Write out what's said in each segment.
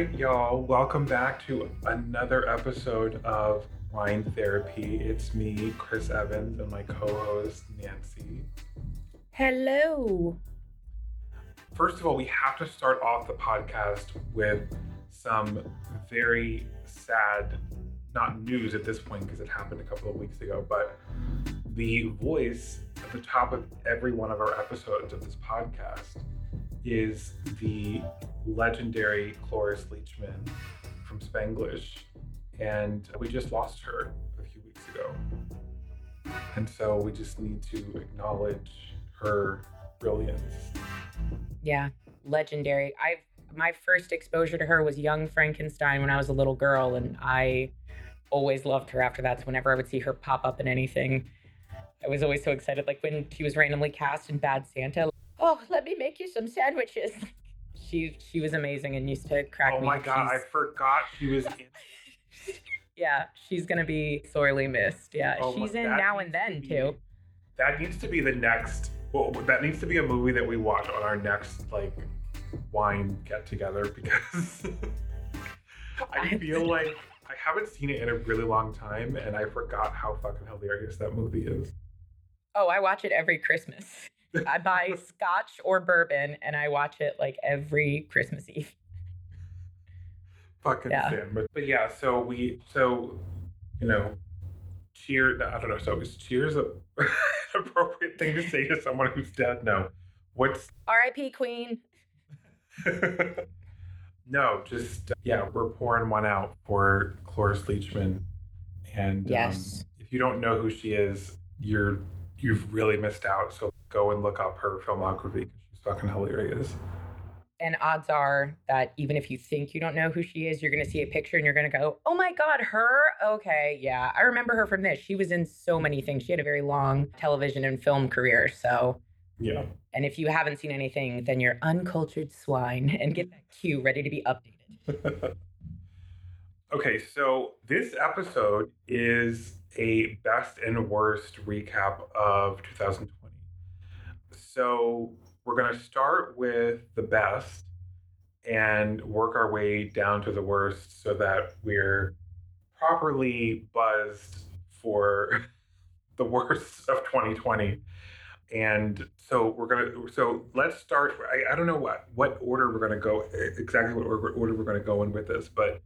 Right, y'all. Welcome back to another episode of Wine Therapy. It's me, Chris Evans, and my co host, Nancy. Hello. First of all, we have to start off the podcast with some very sad, not news at this point because it happened a couple of weeks ago, but the voice at the top of every one of our episodes of this podcast is the legendary Cloris Leachman from Spanglish. And we just lost her a few weeks ago. And so we just need to acknowledge her brilliance. Yeah, legendary. I've my first exposure to her was Young Frankenstein when I was a little girl, and I always loved her after that. So whenever I would see her pop up in anything, I was always so excited. Like when she was randomly cast in Bad Santa. Oh, let me make you some sandwiches. She she was amazing and used to crack oh me. my up. god, I forgot she was in. yeah, she's gonna be sorely missed. Yeah, Oh my- she's in now and needs to then be- too. That needs to be the next. Well, that needs to be a movie that we watch on our next like wine get together because I feel like I haven't seen it in a really long time and I forgot how fucking hilarious that movie is. Oh, I watch it every Christmas. I buy scotch or bourbon and I watch it like every Christmas Eve. Fucking Yeah. sin. But, but yeah, so we so you know cheer I don't know, so is cheers a an appropriate thing to say to someone who's dead? No. What's R.I.P. Queen. no, just yeah, we're pouring one out for Cloris Leachman, and Yes. um, if you don't know who she is, you're you've really missed out. So go and look up her filmography because she's fucking hilarious. And odds are that even if you think you don't know who she is, you're going to see a picture and you're going to go, oh my God, her? Okay, yeah. I remember her from this. She was in so many things. She had a very long television and film career. So, Yeah. and if you haven't seen anything, then you're uncultured swine and get that queue ready to be updated. okay, so this episode is a best and worst recap of 2020. So we're going to start with the best and work our way down to the worst so that we're properly buzzed for the worst of 2020. And so we're gonna. So let's start. I, I don't know what what order we're gonna go exactly what order we're gonna go in with this, but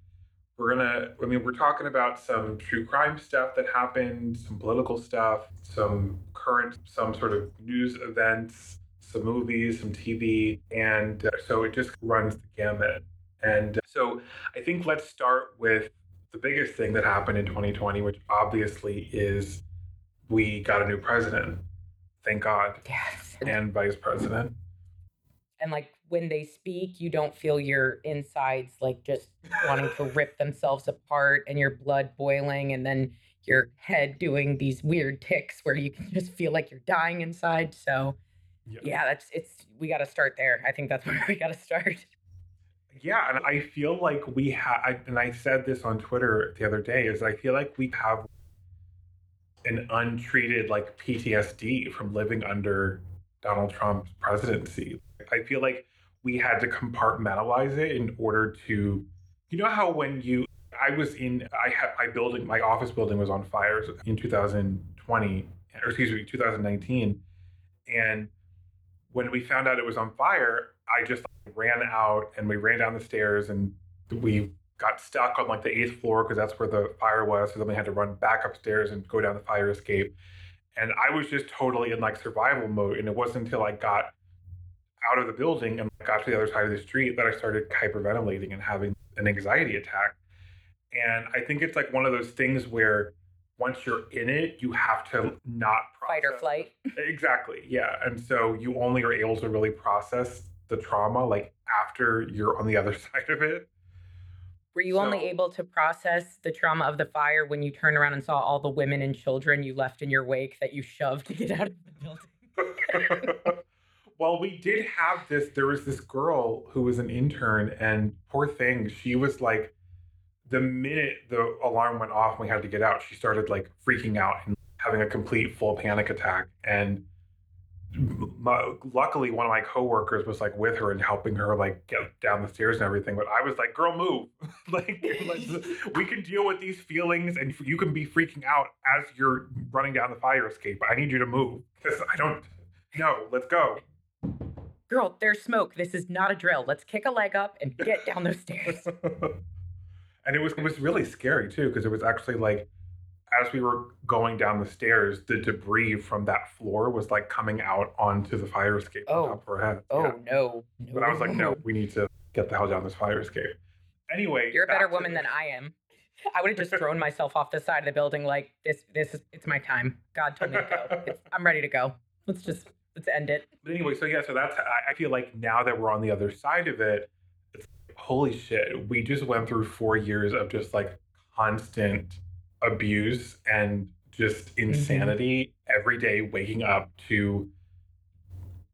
we're gonna. I mean, we're talking about some true crime stuff that happened, some political stuff, some current, some sort of news events, some movies, some TV, and uh, so it just runs the gamut. And uh, so I think let's start with the biggest thing that happened in 2020, which obviously is we got a new president. Thank God. Yes. And vice president. And like when they speak, you don't feel your insides like just wanting to rip themselves apart and your blood boiling and then your head doing these weird ticks where you can just feel like you're dying inside. So yeah, that's it's we got to start there. I think that's where we got to start. Yeah, and I feel like we have, and I said this on Twitter the other day, is I feel like we have an untreated like PTSD from living under Donald Trump's presidency. I feel like we had to compartmentalize it in order to, you know, how when you, I was in, I had my building, my office building was on fire in 2020, or excuse me, 2019, and when we found out it was on fire, I just ran out and we ran down the stairs and we got stuck on like the eighth floor because that's where the fire was. So then we had to run back upstairs and go down the fire escape. And I was just totally in like survival mode. And it wasn't until I got out of the building and got to the other side of the street that I started hyperventilating and having an anxiety attack. And I think it's like one of those things where once you're in it, you have to not Fight or flight. Exactly. Yeah. And so you only are able to really process the trauma like after you're on the other side of it. Were you only able to process the trauma of the fire when you turned around and saw all the women and children you left in your wake that you shoved to get out of the building? well, we did have this. There was this girl who was an intern, and poor thing, she was like, the minute the alarm went off we had to get out, she started like freaking out and having a complete full panic attack. And my, luckily one of my coworkers was like with her and helping her like get down the stairs and everything but i was like girl move like we can deal with these feelings and you can be freaking out as you're running down the fire escape i need you to move because i don't no let's go girl there's smoke this is not a drill let's kick a leg up and get down those stairs and it was it was really scary too because it was actually like as we were going down the stairs, the debris from that floor was like coming out onto the fire escape oh. on top of her head. Oh yeah. no. no! But I was like, no, we need to get the hell down this fire escape. Anyway, you're a better woman than I am. I would have just thrown myself off the side of the building like this. This is it's my time. God told me to go. It's, I'm ready to go. Let's just let's end it. But anyway, so yeah, so that's I feel like now that we're on the other side of it, it's holy shit. We just went through four years of just like constant abuse and just mm-hmm. insanity mm-hmm. every day waking up to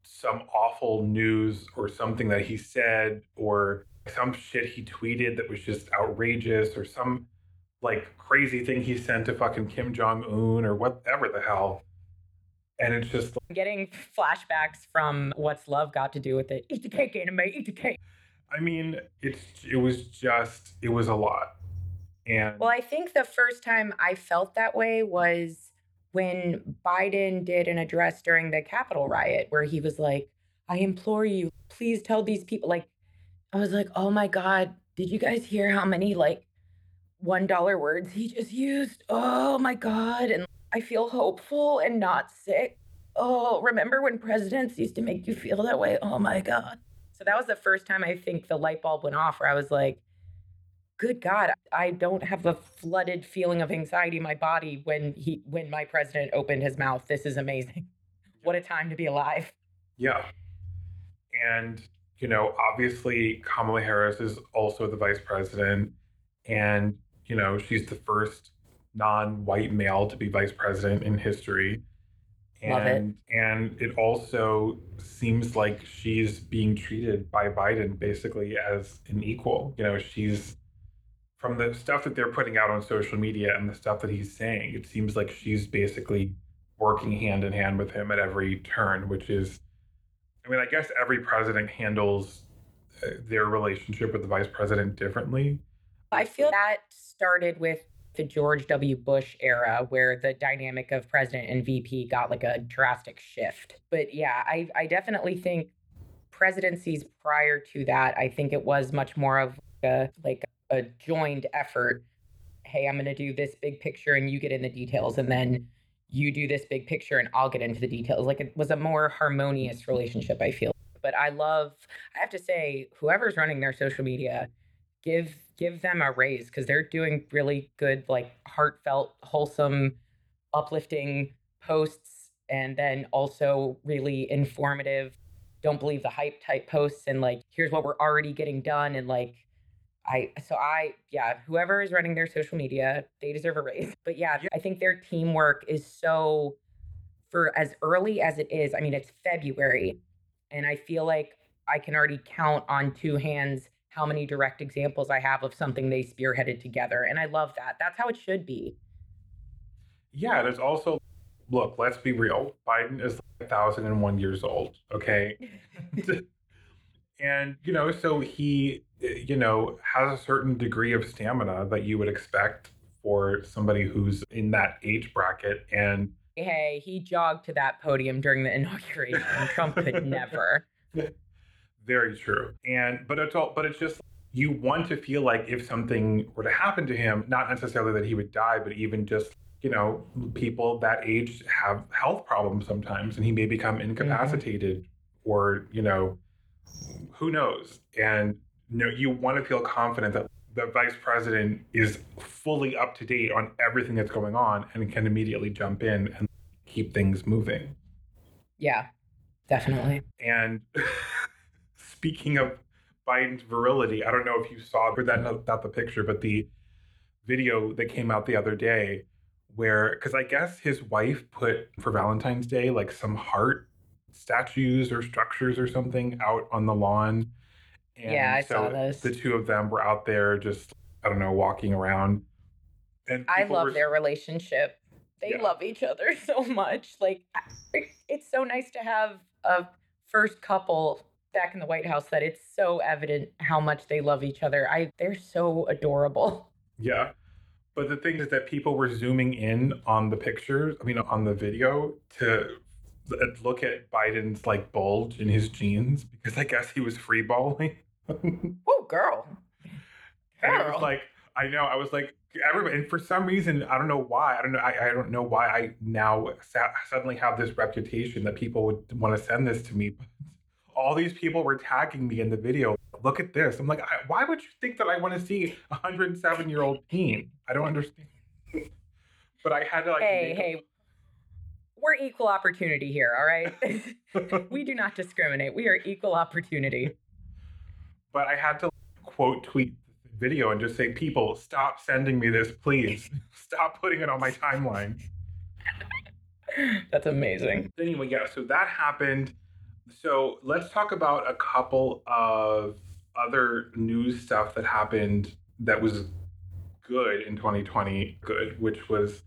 some awful news or something that he said or some shit he tweeted that was just outrageous or some like crazy thing he sent to fucking Kim Jong Un or whatever the hell. And it's just getting flashbacks from what's love got to do with it. Eat the cake, Anna Mae, eat the cake. I mean, it's it was just it was a lot. And well, I think the first time I felt that way was when Biden did an address during the Capitol riot, where he was like, I implore you, please tell these people. Like, I was like, oh my God, did you guys hear how many like $1 words he just used? Oh my God. And I feel hopeful and not sick. Oh, remember when presidents used to make you feel that way? Oh my God. So that was the first time I think the light bulb went off where I was like, good God, I don't have a flooded feeling of anxiety in my body when he when my president opened his mouth. This is amazing. What a time to be alive. Yeah. And, you know, obviously Kamala Harris is also the vice president. And, you know, she's the first non-white male to be vice president in history. And Love it. and it also seems like she's being treated by Biden basically as an equal. You know, she's from the stuff that they're putting out on social media and the stuff that he's saying, it seems like she's basically working hand in hand with him at every turn, which is, I mean, I guess every president handles uh, their relationship with the vice president differently. I feel that started with the George W. Bush era, where the dynamic of president and VP got like a drastic shift. But yeah, I, I definitely think presidencies prior to that, I think it was much more of a, like a joined effort. Hey, I'm going to do this big picture and you get in the details. And then you do this big picture and I'll get into the details. Like it was a more harmonious relationship, I feel. But I love, I have to say, whoever's running their social media, give give them a raise because they're doing really good, like heartfelt, wholesome, uplifting posts, and then also really informative. Don't believe the hype type posts and like here's what we're already getting done and like I so I yeah, whoever is running their social media, they deserve a raise. But yeah, yeah, I think their teamwork is so for as early as it is. I mean, it's February, and I feel like I can already count on two hands how many direct examples I have of something they spearheaded together, and I love that. That's how it should be. Yeah, there's also look. Let's be real. Biden is like a thousand and one years old. Okay. and you know so he you know has a certain degree of stamina that you would expect for somebody who's in that age bracket and hey he jogged to that podium during the inauguration trump could never very true and but it's all but it's just you want to feel like if something were to happen to him not necessarily that he would die but even just you know people that age have health problems sometimes and he may become mm-hmm. incapacitated mm-hmm. or you know who knows? And you know, you want to feel confident that the vice president is fully up to date on everything that's going on and can immediately jump in and keep things moving. Yeah, definitely. And speaking of Biden's virility, I don't know if you saw or that not the picture, but the video that came out the other day where because I guess his wife put for Valentine's Day like some heart statues or structures or something out on the lawn. And yeah, I so saw those. The two of them were out there just, I don't know, walking around. And I love were... their relationship. They yeah. love each other so much. Like, it's so nice to have a first couple back in the White House that it's so evident how much they love each other. I they're so adorable. Yeah. But the thing is that people were zooming in on the pictures, I mean on the video to look at Biden's like bulge in his jeans because I guess he was free balling. oh, girl. And I was like, I know. I was like, everybody, and for some reason, I don't know why. I don't know. I, I don't know why I now sa- suddenly have this reputation that people would want to send this to me. All these people were tagging me in the video. Look at this. I'm like, I, why would you think that I want to see a 107 year old teen? I don't understand. but I had to like. Hey, hey. We're equal opportunity here, all right? we do not discriminate. We are equal opportunity. But I had to quote tweet the video and just say, people, stop sending me this, please. stop putting it on my timeline. That's amazing. Anyway, yeah, so that happened. So let's talk about a couple of other news stuff that happened that was good in 2020. Good, which was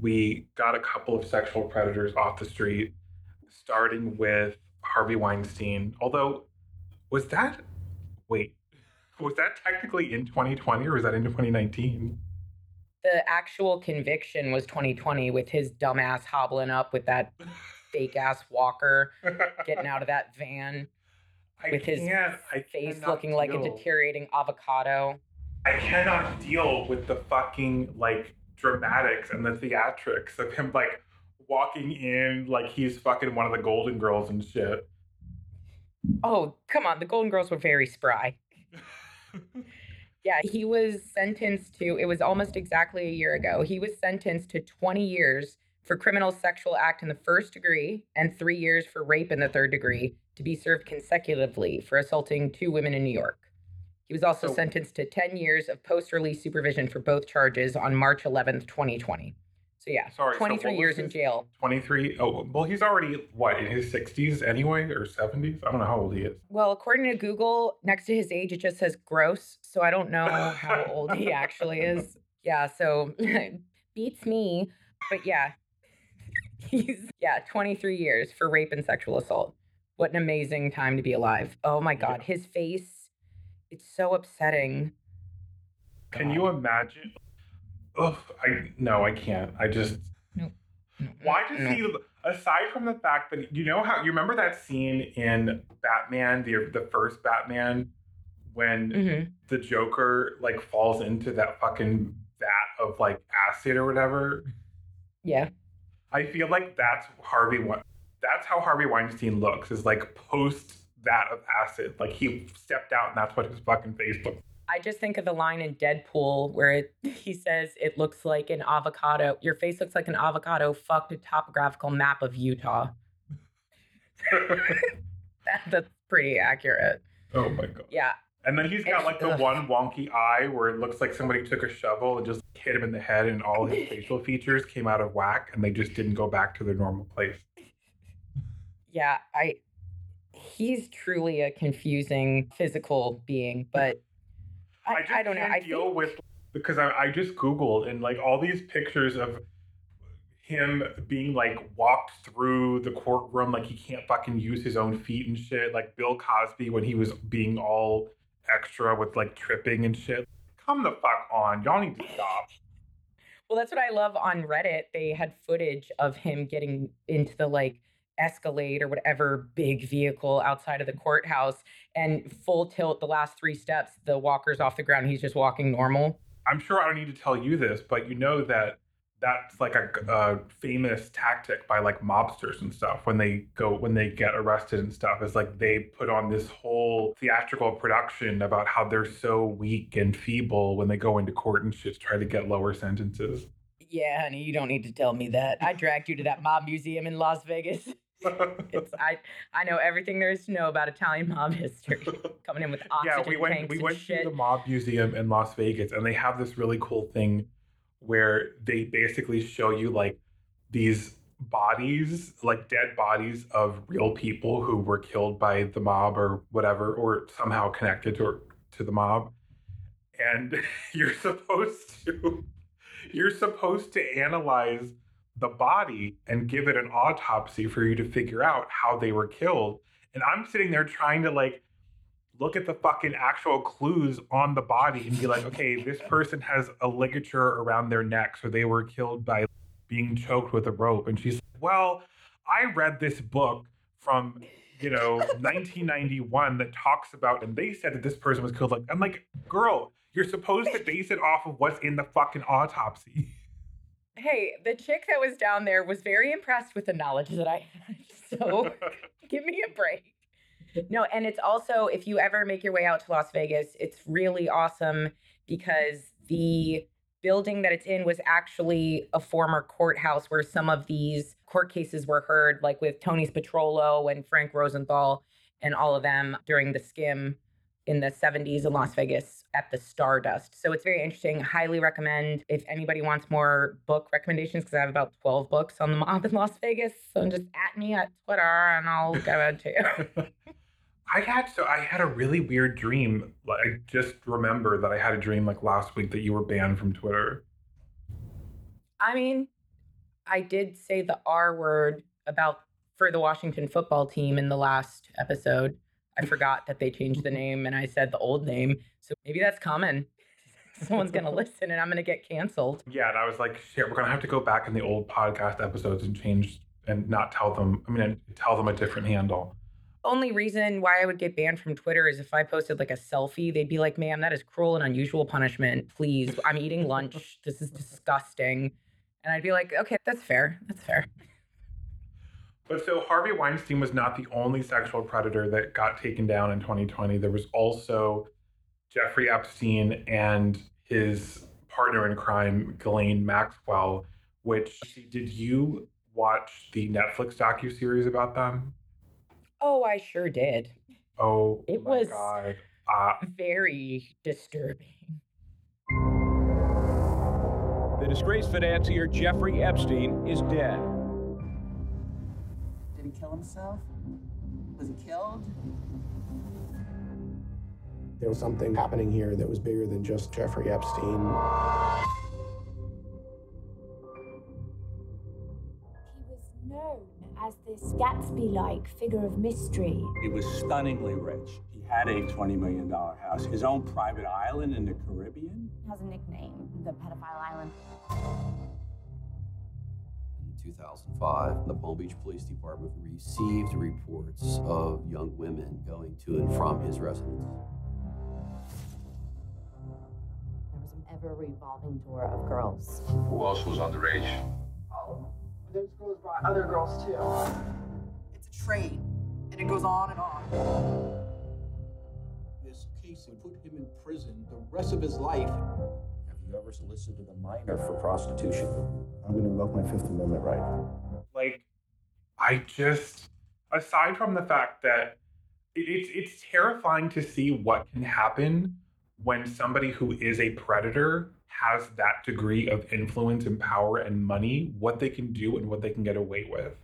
we got a couple of sexual predators off the street, starting with Harvey Weinstein. Although, was that, wait, was that technically in 2020 or was that in 2019? The actual conviction was 2020 with his dumbass hobbling up with that fake ass walker getting out of that van I with his face looking like a deteriorating avocado. I cannot deal with the fucking like dramatics and the theatrics of him like walking in like he's fucking one of the Golden Girls and shit. Oh, come on. The Golden Girls were very spry. Yeah, he was sentenced to, it was almost exactly a year ago. He was sentenced to 20 years for criminal sexual act in the first degree and three years for rape in the third degree to be served consecutively for assaulting two women in New York. He was also So- sentenced to 10 years of post release supervision for both charges on March 11th, 2020. So, yeah, Sorry, 23 what was years in jail. 23. Oh, well, he's already what in his 60s anyway or 70s? I don't know how old he is. Well, according to Google, next to his age, it just says gross. So I don't know how old he actually is. Yeah, so beats me. But yeah, yeah, 23 years for rape and sexual assault. What an amazing time to be alive. Oh my God. His face, it's so upsetting. Can you imagine? Ugh, I no, I can't. I just why does he aside from the fact that you know how you remember that scene in Batman, the the first Batman, when Mhm. the Joker like falls into that fucking vat of like acid or whatever. Yeah. I feel like that's Harvey. That's how Harvey Weinstein looks. Is like post that of acid. Like he stepped out, and that's what his fucking face looked. I just think of the line in Deadpool where it, he says it looks like an avocado. Your face looks like an avocado fucked a topographical map of Utah. That, that's pretty accurate. oh my god. Yeah. And then he's got like the one wonky eye where it looks like somebody took a shovel and just hit him in the head, and all his facial features came out of whack, and they just didn't go back to their normal place. Yeah. I. He's truly a confusing physical being, but I, just I, don't know. I deal think, with because I, I just googled and like all these pictures of him being like walked through the courtroom like he can't fucking use his own feet and shit. Like Bill Cosby when he was being all extra with like tripping and shit. Come the fuck on, y'all need to stop. well, that's what I love on Reddit. They had footage of him getting into the like Escalade or whatever big vehicle outside of the courthouse and full tilt the last three steps. The walker's off the ground. He's just walking normal. I'm sure I don't need to tell you this, but you know that that's like a, a famous tactic by like mobsters and stuff when they go when they get arrested and stuff. Is like they put on this whole theatrical production about how they're so weak and feeble when they go into court and shit to try to get lower sentences. Yeah, honey, you don't need to tell me that. I dragged you to that mob museum in Las Vegas. It's I I know everything there is to know about Italian mob history. Coming in with oxygen yeah, we went tanks we went to the mob museum in Las Vegas, and they have this really cool thing where they basically show you like these bodies, like dead bodies of real people who were killed by the mob or whatever, or somehow connected to to the mob, and you're supposed to you're supposed to analyze the body and give it an autopsy for you to figure out how they were killed. And I'm sitting there trying to like look at the fucking actual clues on the body and be like, okay, this person has a ligature around their neck, so they were killed by being choked with a rope. And she's like, well, I read this book from you know 1991 that talks about, and they said that this person was killed. Like, I'm like, girl, you're supposed to base it off of what's in the fucking autopsy. Hey, the chick that was down there was very impressed with the knowledge that I had. So give me a break. No, and it's also if you ever make your way out to Las Vegas, it's really awesome because the building that it's in was actually a former courthouse where some of these court cases were heard, like with Tony Spilotro and Frank Rosenthal and all of them during the skim in the 70s in Las Vegas at the Stardust. So it's very interesting. Highly recommend if anybody wants more book recommendations, because I have about 12 books on the mob in Las Vegas. So just at me at Twitter and I'll give it to you. I had so I had a really weird dream. I just remember that I had a dream like last week that you were banned from Twitter. I mean, I did say the R word about for the Washington football team in the last episode. I forgot that they changed the name and I said the old name. So maybe that's common. Someone's going to listen and I'm going to get canceled. Yeah. And I was like, shit, we're going to have to go back in the old podcast episodes and change and not tell them, I mean, tell them a different handle. Only reason why I would get banned from Twitter is if I posted like a selfie, they'd be like, ma'am, that is cruel and unusual punishment. Please, I'm eating lunch. This is disgusting. And I'd be like, okay, that's fair. That's fair. But so Harvey Weinstein was not the only sexual predator that got taken down in 2020. There was also Jeffrey Epstein and his partner in crime, Ghislaine Maxwell. Which did you watch the Netflix docu series about them? Oh, I sure did. Oh, it was God. Uh, very disturbing. The disgraced financier Jeffrey Epstein is dead Did he kill himself? Was he killed? There was something happening here that was bigger than just Jeffrey Epstein. He was known as this Gatsby like figure of mystery. He was stunningly rich. He had a $20 million house, his own private island in the Caribbean. He has a nickname, the Pedophile Island. In 2005, the Palm Beach Police Department received reports of young women going to and from his residence. There was an ever revolving door of girls. Who else was underage? Oh, those girls brought other girls too. It's a train, and it goes on and on. This case would put him in prison the rest of his life Have you ever solicited a minor for prostitution? I'm going to invoke my Fifth Amendment right. Like, I just, aside from the fact that it, it's it's terrifying to see what can happen when somebody who is a predator has that degree of influence and power and money, what they can do and what they can get away with.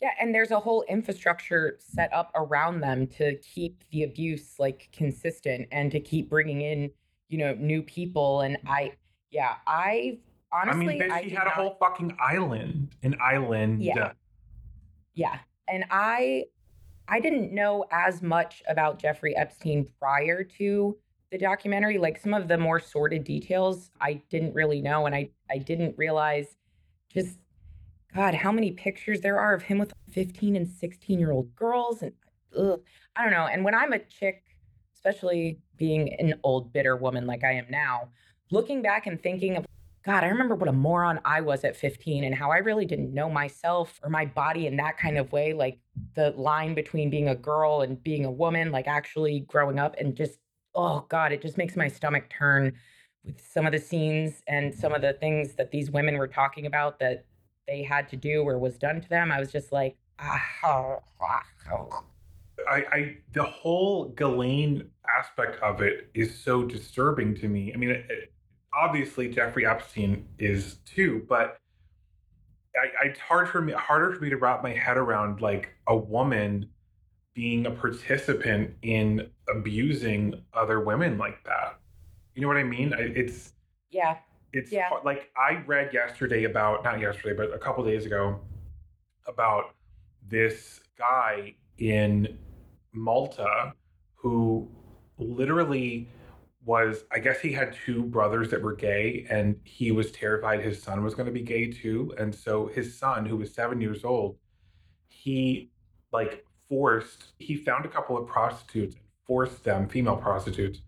Yeah, and there's a whole infrastructure set up around them to keep the abuse like consistent and to keep bringing in you know, new people. And I, yeah, I honestly, I mean, bitch, he had not, a whole fucking island, an island. Yeah. Yeah. And I, I didn't know as much about Jeffrey Epstein prior to the documentary. Like some of the more sordid details, I didn't really know. And I, I didn't realize just, God, how many pictures there are of him with 15 and 16 year old girls. And ugh, I don't know. And when I'm a chick especially being an old, bitter woman like I am now, looking back and thinking of, God, I remember what a moron I was at 15 and how I really didn't know myself or my body in that kind of way. Like the line between being a girl and being a woman, like actually growing up and just, oh God, it just makes my stomach turn with some of the scenes and some of the things that these women were talking about that they had to do or was done to them. I was just like, ah, oh, oh. I, I the whole Ghislaine aspect of it is so disturbing to me. I mean, it, it, obviously Jeffrey Epstein is too, but I, it's hard for me harder for me to wrap my head around like a woman being a participant in abusing other women like that. You know what I mean? It's yeah. it's Yeah. hard- like I read yesterday about not yesterday, but a couple days ago about this guy in Malta who literally was I guess he had two brothers that were gay and he was terrified his son was going to be gay too and so his son who was 7 years old he like forced he found a couple of prostitutes and forced them female prostitutes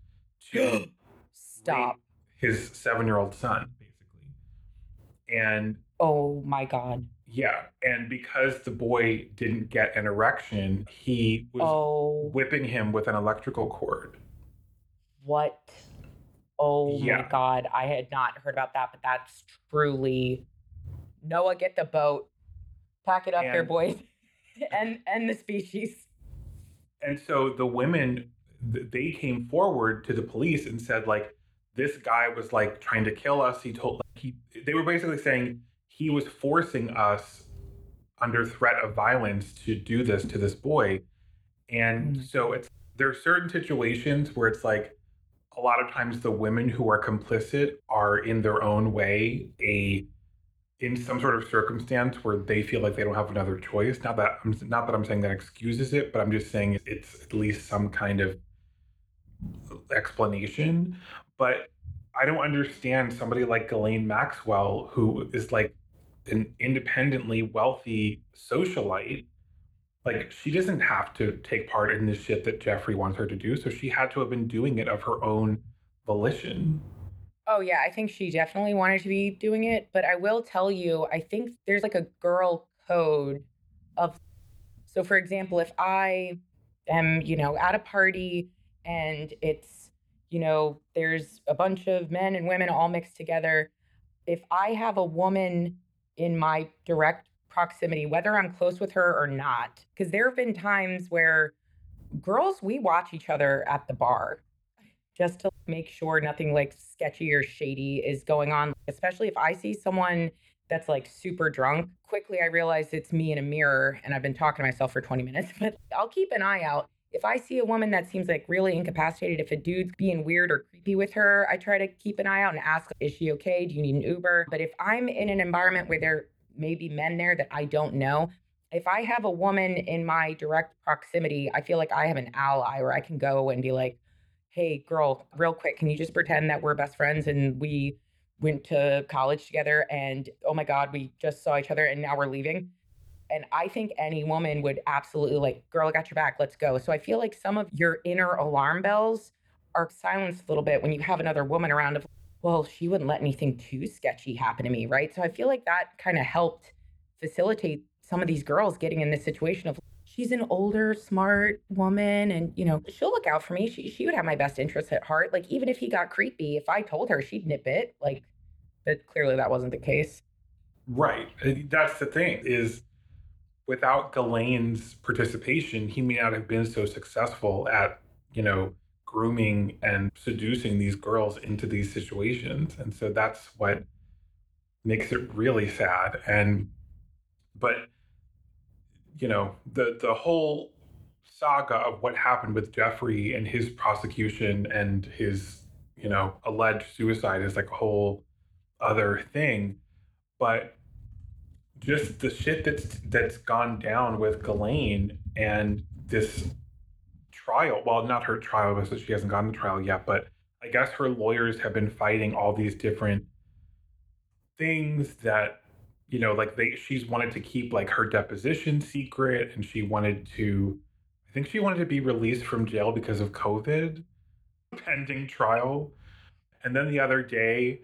to Stop. his seven year old son, basically. And Oh my God. yeah, and because the boy didn't get an erection, he was Oh, whipping him with an electrical cord. what? Oh my God. I had not heard about that, but that's truly Noah, get the boat. Pack it up there, And- boys. and and the species. And so the women, they came forward to the police and said, like, this guy was like trying to kill us. He told, like, he, they were basically saying he was forcing us under threat of violence to do this to this boy. And Mm. so it's, there are certain situations where it's like, a lot of times the women who are complicit are in their own way a in some sort of circumstance where they feel like they don't have another choice. Not that I'm not that I'm saying that excuses it, but I'm just saying it's at least some kind of explanation. But I don't understand somebody like Ghislaine Maxwell, who is like an independently wealthy socialite. Like she doesn't have to take part in this shit that Jeffrey wants her to do. So she had to have been doing it of her own volition. Oh yeah, I think she definitely wanted to be doing it, but I will tell you, I think there's like a girl code of so for example, if I am, you know, at a party and it's, you know, there's a bunch of men and women all mixed together, if I have a woman in my direct proximity, whether I'm close with her or not, because there have been times where girls we watch each other at the bar just to make sure nothing like sketchy or shady is going on. Especially if I see someone that's like super drunk, quickly I realize it's me in a mirror and I've been talking to myself for 20 minutes, but I'll keep an eye out. If I see a woman that seems like really incapacitated, if a dude's being weird or creepy with her, I try to keep an eye out and ask, is she okay? Do you need an Uber? But if I'm in an environment where there may be men there that I don't know, if I have a woman in my direct proximity, I feel like I have an ally where I can go and be like, hey, girl, real quick, can you just pretend that we're best friends and we went to college together and oh my God, we just saw each other and now we're leaving? And I think any woman would absolutely like, girl, I got your back, let's go. So I feel like some of your inner alarm bells are silenced a little bit when you have another woman around of, well, she wouldn't let anything too sketchy happen to me, right? So I feel like that kind of helped facilitate some of these girls getting in this situation of she's an older, smart woman, and you know she'll look out for me. She she would have my best interests at heart. Like even if he got creepy, if I told her, she'd nip it. Like, but clearly that wasn't the case. Right. That's the thing is without Ghislaine's participation, he may not have been so successful at, you know, grooming and seducing these girls into these situations. And so that's what makes it really sad. And but you know, the the whole saga of what happened with Jeffrey and his prosecution and his, you know, alleged suicide is like a whole other thing. But just the shit that's that's gone down with Ghislaine and this trial. Well, not her trial because she hasn't gone to trial yet, but I guess her lawyers have been fighting all these different things that you know, like they she's wanted to keep like her deposition secret and she wanted to I think she wanted to be released from jail because of COVID pending trial. And then the other day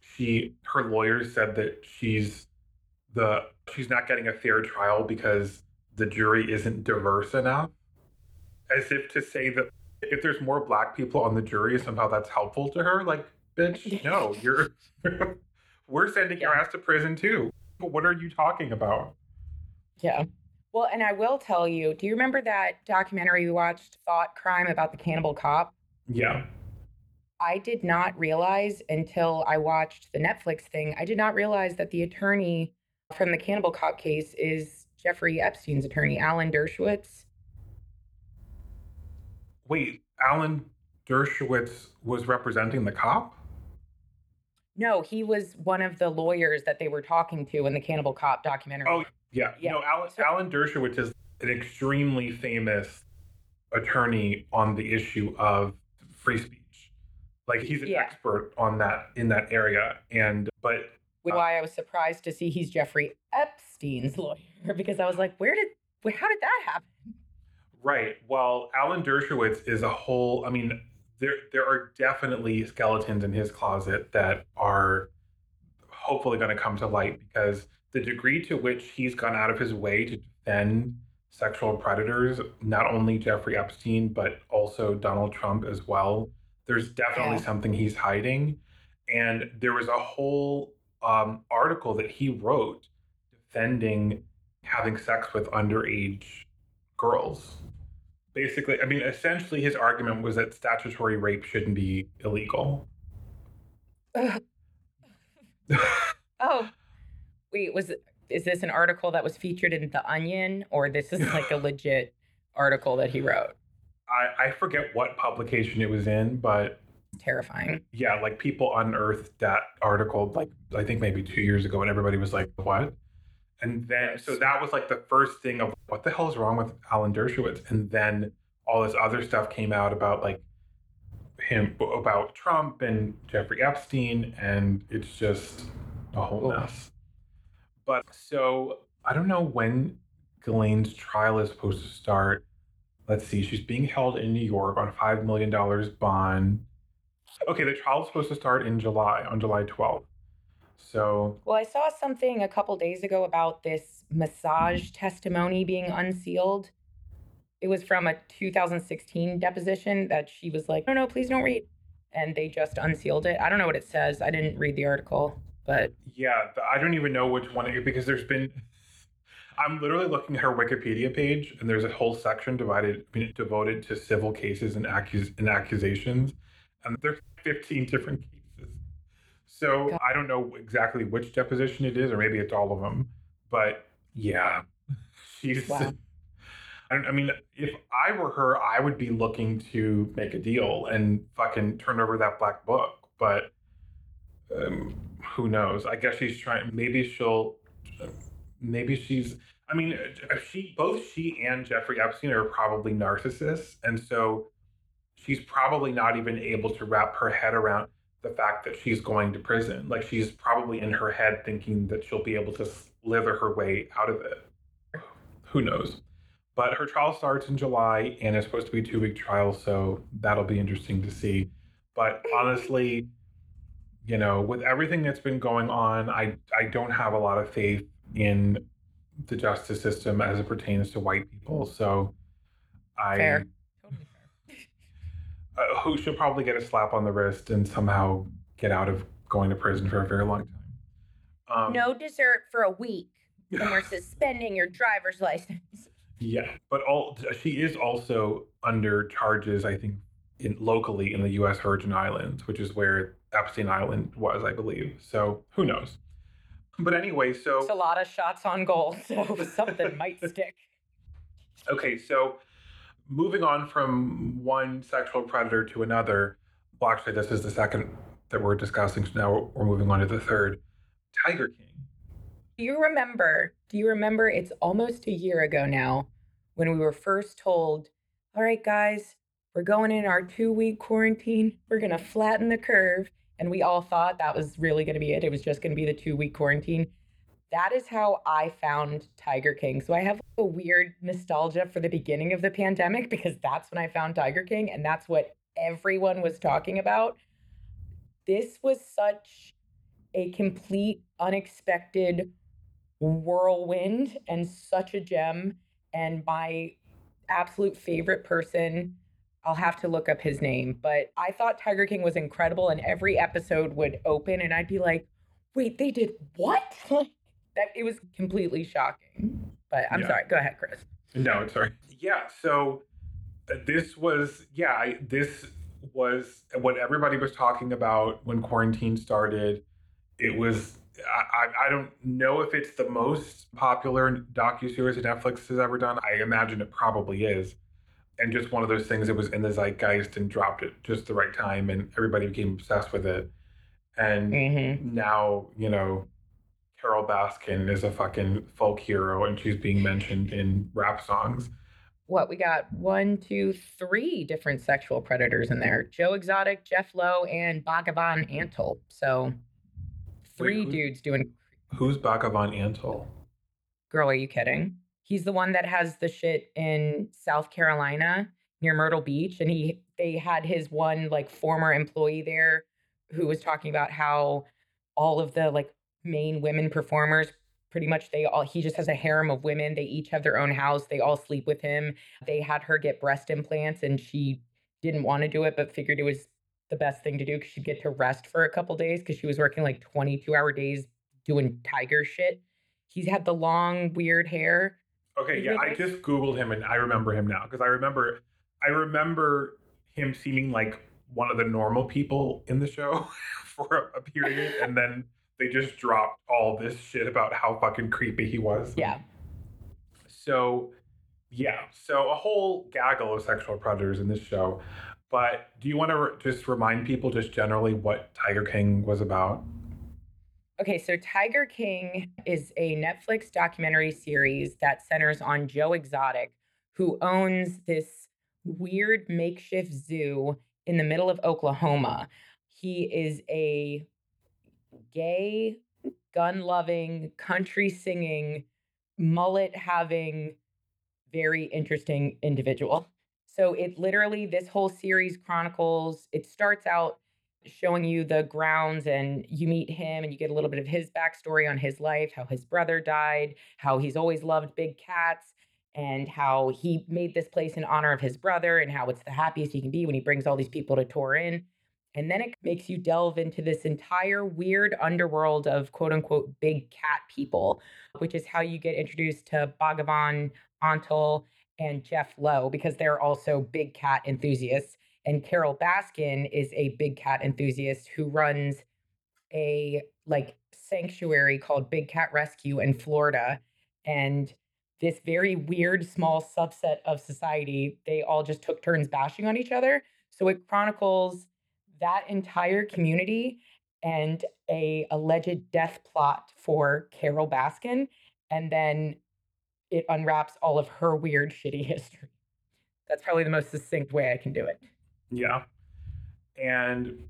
she her lawyers said that she's the she's not getting a fair trial because the jury isn't diverse enough. As if to say that if there's more black people on the jury somehow that's helpful to her. Like bitch no you're we're sending your ass to prison too what are you talking about Yeah. Well, and I will tell you, do you remember that documentary we watched, Thought Crime, about the cannibal cop? yeah I did not realize until I watched the Netflix thing, I did not realize that the attorney from the cannibal cop case is Jeffrey Epstein's attorney, Alan Dershowitz. wait alan dershowitz was representing the cop No, he was one of the lawyers that they were talking to in the Cannibal Cop documentary. Oh, yeah. Yeah. No, Alan, So- Alan Dershowitz is an extremely famous attorney on the issue of free speech. Like he's an Yeah. expert on that in that area. And but Which uh, why I was surprised to see he's Jeffrey Epstein's lawyer because I was like, where did, how did that happen? right, well, Alan Dershowitz is a whole. I mean, there there are definitely skeletons in his closet that are hopefully going to come to light because the degree to which he's gone out of his way to defend sexual predators, not only Jeffrey Epstein, but also Donald Trump as well. There's definitely Yeah. something he's hiding. And there was a whole um, article that he wrote defending having sex with underage girls. Basically, I mean, essentially, his argument was that statutory rape shouldn't be illegal. Oh, wait, was it, is this an article that was featured in The Onion or this is like a legit article that he wrote? I, I forget what publication it was in, but Terrifying. yeah, like people unearthed that article like I think maybe two years ago, and everybody was like, "What?" And then so that was like the first thing of what the hell is wrong with Alan Dershowitz, and then all this other stuff came out about like him about Trump and Jeffrey Epstein, and it's just a whole mess. But so I don't know when Ghislaine's trial is supposed to start. Let's see, she's being held in New York on $5 million bond. Okay, the trial is supposed to start in July, on July 12th. So, Well, I saw something a couple days ago about this massage mm-hmm. testimony being unsealed. It was from a 2016 deposition that she was like, no, no, please don't read. And they just unsealed it. I don't know what it says. I didn't read the article, but yeah, I don't even know which one it, because there's been. I'm literally looking at her Wikipedia page, and there's a whole section divided I mean, devoted to civil cases and, accus- and accusations, and there's 15 different cases. So God. I don't know exactly which deposition it is, or maybe it's all of them. But yeah, she's. Wow. I, don't, I mean, if I were her, I would be looking to make a deal and fucking turn over that black book. But um, who knows? I guess she's trying. Maybe she'll. Maybe she's. I mean, she both she and Jeffrey Epstein are probably narcissists, and so she's probably not even able to wrap her head around the fact that she's going to prison. Like she's probably in her head thinking that she'll be able to slither her way out of it. Who knows? But her trial starts in July and it's supposed to be a two week trial, so that'll be interesting to see. But honestly, you know, with everything that's been going on, I I don't have a lot of faith in the justice system as it pertains to white people. So I Fair. Uh, who should probably get a slap on the wrist and somehow get out of going to prison for a very long time. Um, No dessert for a week, and we're suspending your driver's license. Yeah, but all she is also under charges. I think in locally in the U.S. Virgin Islands, which is where Epstein Island was, I believe. So who knows? But anyway, so It's a lot of shots on goal, so something might stick. Okay, so moving on from one sexual predator to another. Well, actually, this is the second that we're discussing. So now we're moving on to the third. Tiger King. Do you remember? Do you remember? It's almost a year ago now when we were first told, all right, guys, we're going in our two week quarantine. We're going to flatten the curve. And we all thought that was really going to be it. It was just going to be the two week quarantine. That is how I found Tiger King. So I have a weird nostalgia for the beginning of the pandemic because that's when I found Tiger King and that's what everyone was talking about. This was such a complete, unexpected whirlwind and such a gem. And my absolute favorite person, I'll have to look up his name, but I thought Tiger King was incredible. And every episode would open and I'd be like, wait, they did what? that it was completely shocking. But I'm Yeah. sorry. Go ahead, Chris. No, it's sorry. Yeah, so uh, this was yeah, I, this was what everybody was talking about when quarantine started. It was I, I- I don't know if it's the most popular docuseries that Netflix has ever done. I imagine it probably is. And just one of those things that was in the zeitgeist and dropped at just the right time and everybody became obsessed with it. And hmm now, you know, Carole Baskin is a fucking folk hero and she's being mentioned in rap songs. What we got? One, two, three different sexual predators in there: Joe Exotic, Jeff Lowe, and Bhagavan Antle. So three who- dudes doing. Who's Bhagavan Antle? Girl, are you kidding? He's the one that has the shit in South Carolina near Myrtle Beach, and he they had his one like former employee there who was talking about how all of the like main women performers pretty much they all he just has a harem of women. They each have their own house. They all sleep with him. They had her get breast implants and she didn't want to do it but figured it was the best thing to do because she'd get to rest for a couple days because she was working like 22 hour days doing tiger shit. He's had the long weird hair. Okay, yeah, I just Googled him and I remember him now because I remember I remember him seeming like one of the normal people in the show for a period and then they just dropped all this shit about how fucking creepy he was. yeah So, yeah, so a whole gaggle of sexual predators in this show. But do you want to re- just remind people just generally what Tiger King was about? Okay, so Tiger King is a Netflix documentary series that centers on Joe Exotic, who owns this weird makeshift zoo in the middle of Oklahoma. He is a gay, gun loving, country singing, mullet having, very interesting individual. So it literally, this whole series chronicles, it starts out showing you the grounds and you meet him and you get a little bit of his backstory on his life, how his brother died, how he's always loved big cats, and how he made this place in honor of his brother and how it's the happiest he can be when he brings all these people to tour in. And then it makes you delve into this entire weird underworld of quote unquote big cat people, which is how you get introduced to Bhagavan Antle and Jeff Lowe because they're also big cat enthusiasts. And Carole Baskin is a big cat enthusiast who runs a like sanctuary called Big Cat Rescue in Florida. And this very weird small subset of society, they all just took turns bashing on each other. So it chronicles that entire community and a alleged death plot for Carole Baskin. And then it unwraps all of her weird, shitty history. That's probably the most succinct way I can do it. Yeah. And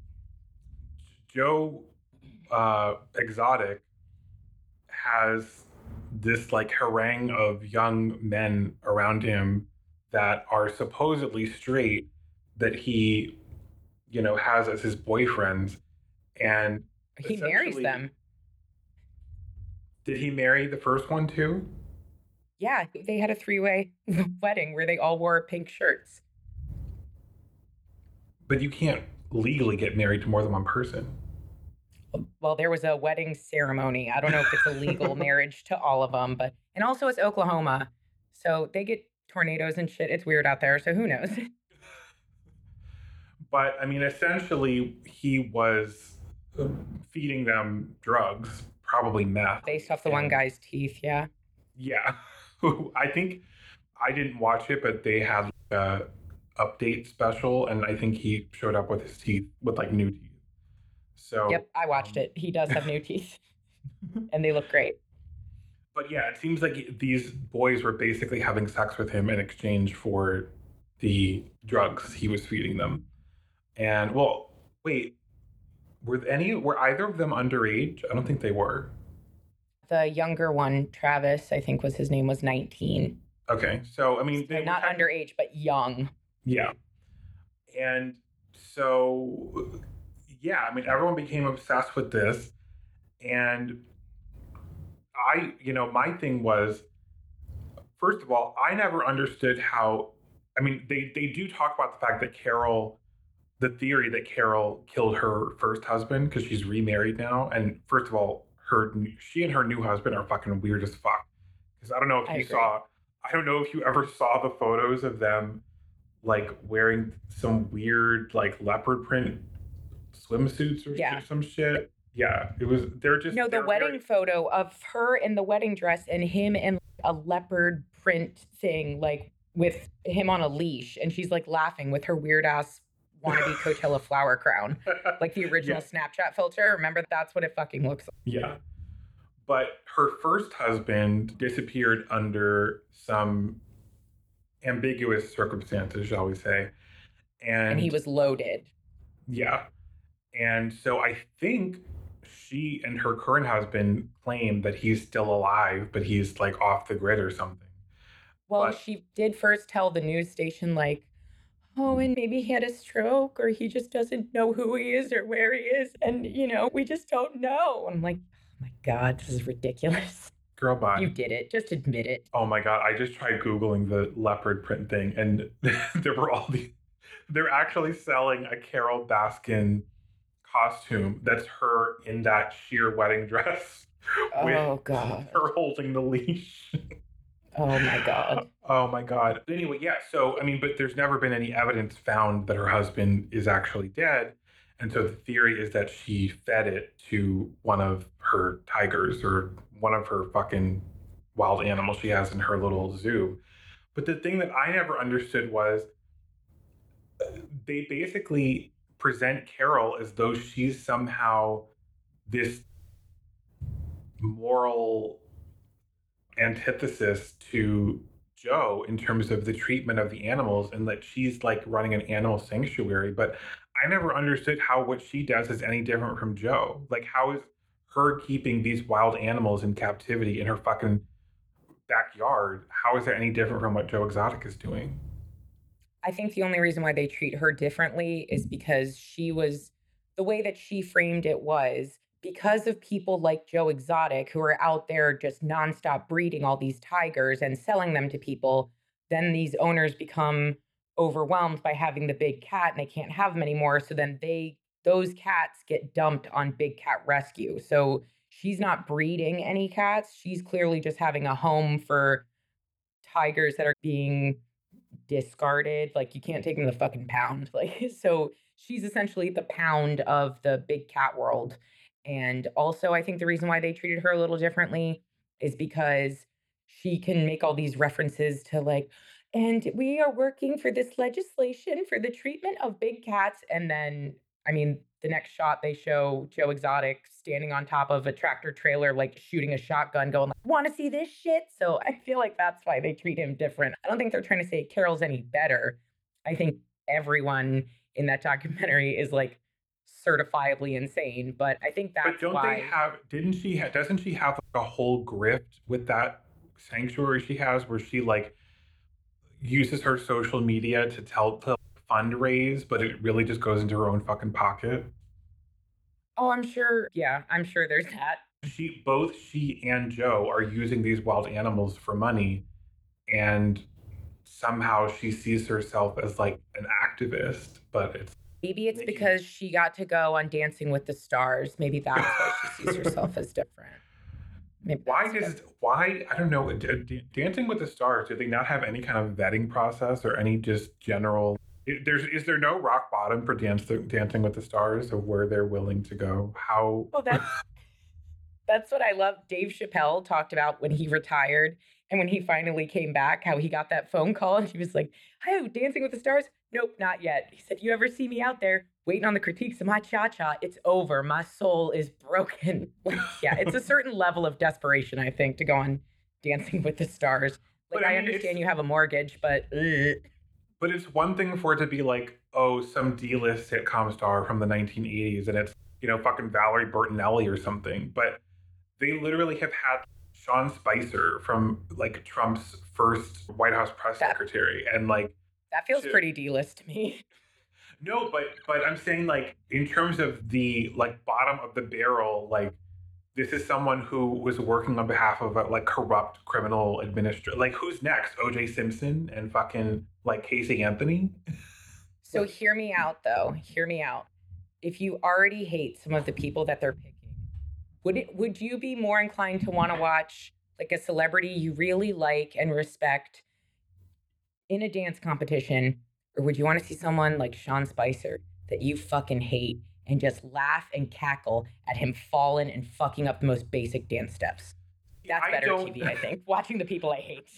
Joe uh, Exotic has this like harangue of young men around him that are supposedly straight that he, you know, has as his boyfriends. And He marries them. did he marry the first one too? Yeah, they had a three way wedding where they all wore pink shirts. But you can't legally get married to more than one person. Well, there was a wedding ceremony. I don't know if it's a legal marriage to all of them, but and also it's Oklahoma, so they get tornadoes and shit. It's weird out there, so who knows? But I mean, essentially, he was feeding them drugs, probably meth. Based off the one guy's teeth, yeah. Yeah, I think I didn't watch it, but they had a update special, and I think he showed up with his teeth with like new teeth. So Yep, I watched um, it. He does have new teeth, and they look great. But yeah, it seems like these boys were basically having sex with him in exchange for the drugs he was feeding them. And well, wait, were any were either of them underage? I don't think they were. The younger one, Travis, I think was his name, was 19. Okay, so I mean, So not underage, but young. Yeah. And so, yeah, I mean, everyone became obsessed with this. And I, you know, my thing was, first of all, I never understood how, I mean, they, they do talk about the fact that Carole, the theory that Carole killed her first husband because she's remarried now. And first of all, her, she and her new husband are fucking weird as fuck. Because I don't know if I you agree. saw, I don't know if you ever saw the photos of them like wearing some weird like leopard print swimsuits or Yeah. some shit. Yeah, it was. They're just No, the wedding very- photo of her in the wedding dress and him in a leopard print thing, like with him on a leash, and she's like laughing with her weird ass wannabe Coachella flower crown, like the original Yeah. Snapchat filter. Remember, that's what it fucking looks like. Yeah. But her first husband disappeared under some ambiguous circumstances, shall we say. And, And he was loaded. Yeah. And so I think she and her current husband claim that he's still alive, but he's like off the grid or something. Well, But- she did first tell the news station, like, oh, and maybe he had a stroke or he just doesn't know who he is or where he is. And, you know, we just don't know. I'm like, oh my God, this is ridiculous. Girl, bye. You did it. Just admit it. Oh my god, I just tried googling the leopard print thing and there were all these they're actually selling a Carole Baskin costume that's her in that sheer wedding dress with Oh, God. her holding the leash. Oh my God. Oh my god. Anyway, yeah, so I mean, but there's never been any evidence found that her husband is actually dead. And so the theory is that she fed it to one of her tigers or one of her fucking wild animals she has in her little zoo. But the thing that I never understood was uh, they basically present Carole as though she's somehow this moral antithesis to Joe in terms of the treatment of the animals and that she's like running an animal sanctuary. But I never understood how what she does is any different from Joe. Like, how is her keeping these wild animals in captivity in her fucking backyard? How is that any different from what Joe Exotic is doing? I think the only reason why they treat her differently is mm-hmm. because she was the way that she framed it was because of people like Joe Exotic who are out there just nonstop breeding all these tigers and selling them to people, then these owners become overwhelmed by having the big cat and they can't have them anymore. So then they those cats get dumped on big cat rescue. So she's not breeding any cats. She's clearly just having a home for tigers that are being discarded. Like you can't take them to the fucking pound. Like so she's essentially the pound of the big cat world. And also I think the reason why they treated her a little differently is because she can make all these references to like and we are working for this legislation for the treatment of big cats and then I mean the next shot they show Joe Exotic standing on top of a tractor trailer like shooting a shotgun going like want to see this shit so I feel like that's why they treat him different. I don't think they're trying to say Carole's any better. I think everyone in that documentary is like certifiably insane, but I think that's but don't why they have? Didn't she? Ha- doesn't she have like a whole grift with that sanctuary she has, where she like uses her social media to tell to fundraise, but it really just goes into her own fucking pocket. Oh, I'm sure. Yeah, I'm sure there's that. She both she and Joe are using these wild animals for money, and somehow she sees herself as like an activist, but it's Maybe it's Making- because she got to go on Dancing with the Stars. Maybe that's why she sees herself as different. Maybe why does why I don't know Dancing with the Stars? Do they not have any kind of vetting process or any just general? There's is there no rock bottom for dance, Dancing with the Stars of where they're willing to go? How? Oh, that's that's what I love. Dave Chappelle talked about when he retired and when he finally came back, how he got that phone call and he was like, "Hi, Dancing with the Stars." Nope, not yet. He said, "You ever see me out there waiting on the critiques of my cha cha? It's over. My soul is broken." Like, yeah, it's a certain level of desperation, I think, to go on Dancing with the Stars. Like, But, I mean, understand you have a mortgage, but ugh. But it's one thing for it to be like, oh, some D-list sitcom star from the 1980s, and it's you know fucking Valerie Bertinelli or something. But they literally have had Sean Spicer from like Trump's first White House press That- secretary, and like that feels Shit. pretty D-list to me. no, but but I'm saying like in terms of the like bottom of the barrel, like this is someone who was working on behalf of a like corrupt criminal administrator. Like who's next? O.J. Simpson and fucking like Casey Anthony. So hear me out though. Hear me out. If you already hate some of the people that they're picking, would it would you be more inclined to want to watch like a celebrity you really like and respect in a dance competition or would you want to see someone like Sean Spicer that you fucking hate and just laugh and cackle at him falling and fucking up the most basic dance steps? That's I better don't- TV, I think. Watching the people I hate.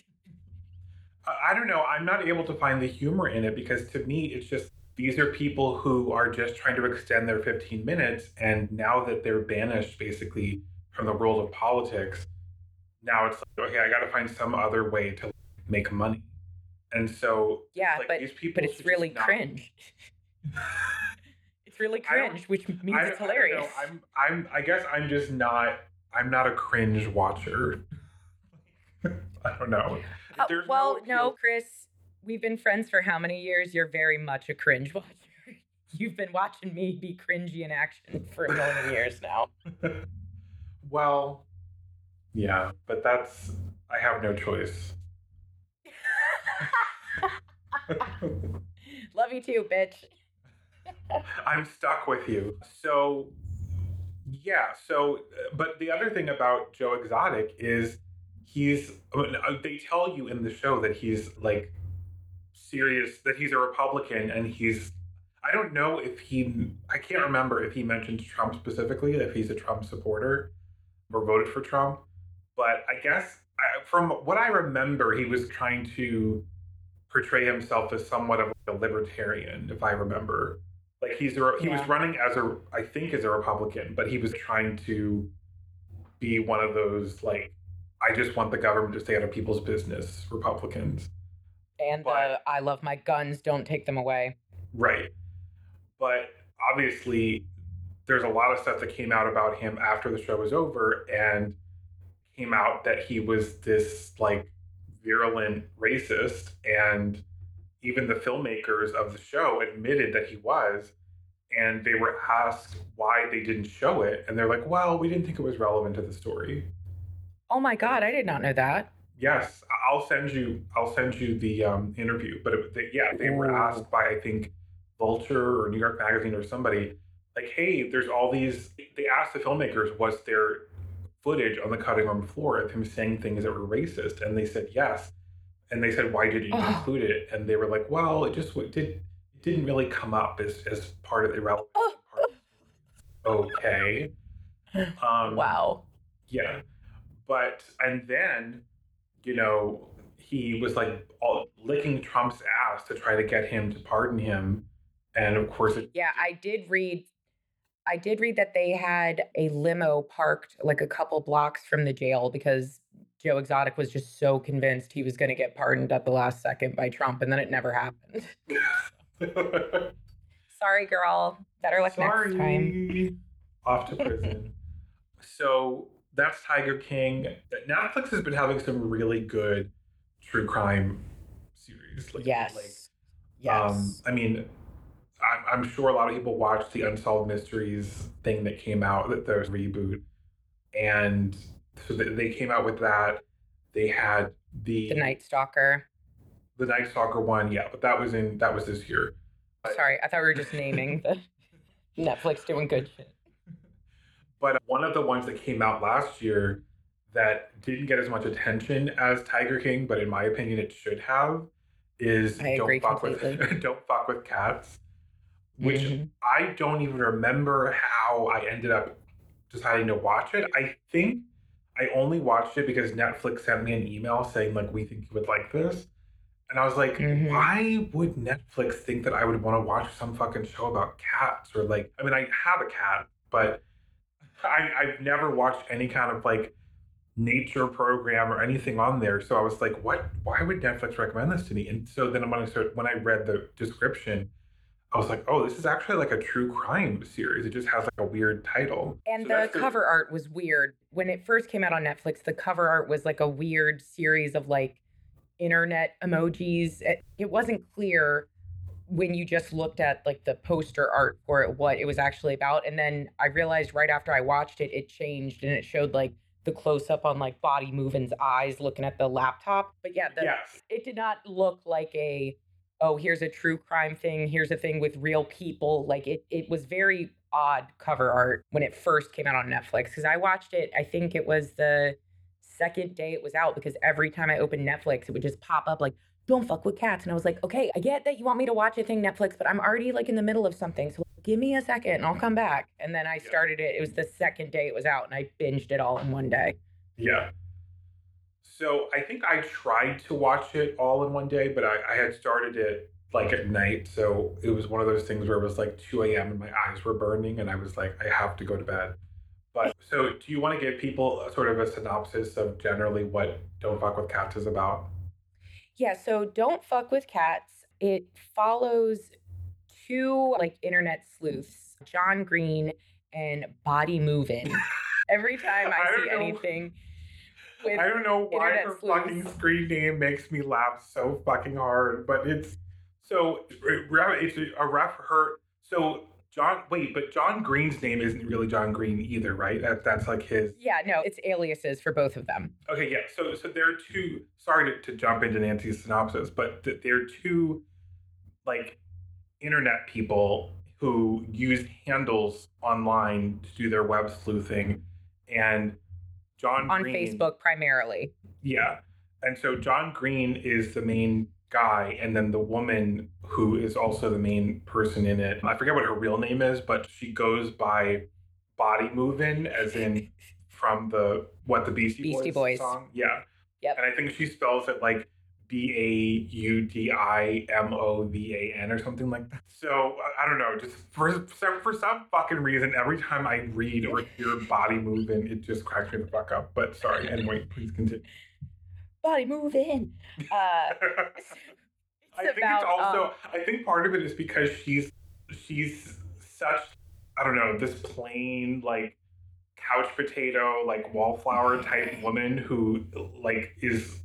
I I don't know. I'm not able to find the humor in it because to me, it's just these are people who are just trying to extend their 15 minutes. And now that they're banished basically from the world of politics, now it's like, okay, I got to find some other way to make money. And so, Yeah, like, but these people but it's really not- cringe. it's really cringe, which means I, it's I hilarious. I'm, I'm, I guess I'm just not, I'm not a cringe watcher. I don't know. Uh, well, appeal- no, Chris, we've been friends for how many years? You're very much a cringe watcher. You've been watching me be cringy in action for a million years now. Well, yeah, but that's I have no choice. Love you too, bitch. I'm stuck with you. So, yeah. So, uh, but the other thing about Joe Exotic is he's. Uh, They tell you in the show that he's like serious, that he's a Republican, and he's. I don't know if he. I can't remember if he mentioned Trump specifically, if he's a Trump supporter or voted for Trump. But I guess from what I remember, he was trying to portray himself as somewhat of a libertarian, if I remember. Like he's a, he was running as a I think as a Republican, but he was trying to be one of those like I just want the government to stay out of people's business Republicans. And But- uh, I love my guns. Don't take them away. Right. But obviously, there's a lot of stuff that came out about him after the show was over and came out that he was this like virulent racist. And even the filmmakers of the show admitted that he was. And they were asked why they didn't show it. And they're like, well, we didn't think it was relevant to the story. Oh my god, I did not know that. Yes, I'll send you. I'll send you the um, interview. But it, they, yeah, they were asked by I think Vulture or New York Magazine or somebody, like, "Hey, there's all these." They asked the filmmakers, "Was there footage on the cutting room floor of him saying things that were racist?" And they said yes. And they said, "Why did you Ugh. include it?" And they were like, "Well, it just w- did. It didn't really come up as as part of the relevant Oh. part." Okay. Um, Wow. yeah. But, and then, you know, he was like all, licking Trump's ass to try to get him to pardon him. And of course, it, Yeah, I did read. I did read that they had a limo parked like a couple blocks from the jail because Joe Exotic was just so convinced he was going to get pardoned at the last second by Trump, and then it never happened. Sorry, girl. Better luck next time. Off to prison. so that's Tiger King. Netflix has been having some really good true crime series. Like, Yes. Like, yes. Um, I mean, I'm, I'm sure a lot of people watched the Unsolved Mysteries thing that came out, that there's a reboot. And so they, they came out with that. They had the the Night Stalker. the Night Stalker one, yeah, but that was in that was this year. Sorry, I thought we were just naming the Netflix doing good shit. But one of the ones that came out last year that didn't get as much attention as Tiger King, but in my opinion it should have, is I Don't Fuck completely. with Don't Fuck with Cats. Which Mhm. I don't even remember how I ended up deciding to watch it. I think I only watched it because Netflix sent me an email saying like we think you would like this. And I was like, Mhm. why would Netflix think that I would want to watch some fucking show about cats? Or like, I mean, I have a cat, but I, I've never watched any kind of like nature program or anything on there. So I was like, what? Why would Netflix recommend this to me? And so then when I started, when I read the description, I was like, oh, this is actually like a true crime series. It just has like a weird title. And So the that's cover art was weird. When it first came out on Netflix, the cover art was like a weird series of like internet emojis. It, it wasn't clear when you just looked at like the poster art for it what it was actually about. And then I realized right after I watched it, it changed and it showed like the close up on like Body Movin's eyes looking at the laptop. But yeah, the, yes. it did not look like a oh here's a true crime thing here's a thing with real people like it it was very odd cover art when it first came out on netflix because i watched it i think it was the second day it was out because every time i opened netflix it would just pop up like don't fuck with cats and i was like okay i get that you want me to watch a thing netflix but i'm already like in the middle of something so give me a second and i'll come back. And then i started it it was the second day it was out and i binged it all in one day. Yeah. So I think I tried to watch it all in one day, but I, I had started it like at night. So it was one of those things where it was like 2 a.m. and my eyes were burning, and I was like, I have to go to bed. But so, do you want to give people a sort of a synopsis of generally what Don't Fuck with Cats is about? Yeah, so Don't Fuck with Cats. It follows two like internet sleuths, John Green and Body Movin'. Every time I, I see anything I don't know why her sleuths. fucking screen name makes me laugh so fucking hard, but it's so it's a ref her. So John, wait, but John Green's name isn't really John Green either, right? That that's like his. Yeah, no, it's aliases for both of them. Okay, yeah. So so there are two. Sorry to, to jump into Nancy's synopsis, but th- there are two like internet people who use handles online to do their web sleuthing, and John On Green, Facebook primarily. Yeah. And so John Green is the main guy, and then the woman who is also the main person in it. I forget what her real name is, but she goes by Body Movin', as in from the what the Beastie, Beastie Boys, Boys. song. Yeah. Yep. And I think she spells it like B A U D I M O V A N or something like that. So I- don't know. Just for some- for some fucking reason, every time I read or hear Body Movin', it just cracks me the fuck up. But sorry. Anyway, please continue. Body moving. Uh, I think about, it's also. um, I think part of it is because she's she's such. I don't know this plain like couch potato like wallflower type woman who like is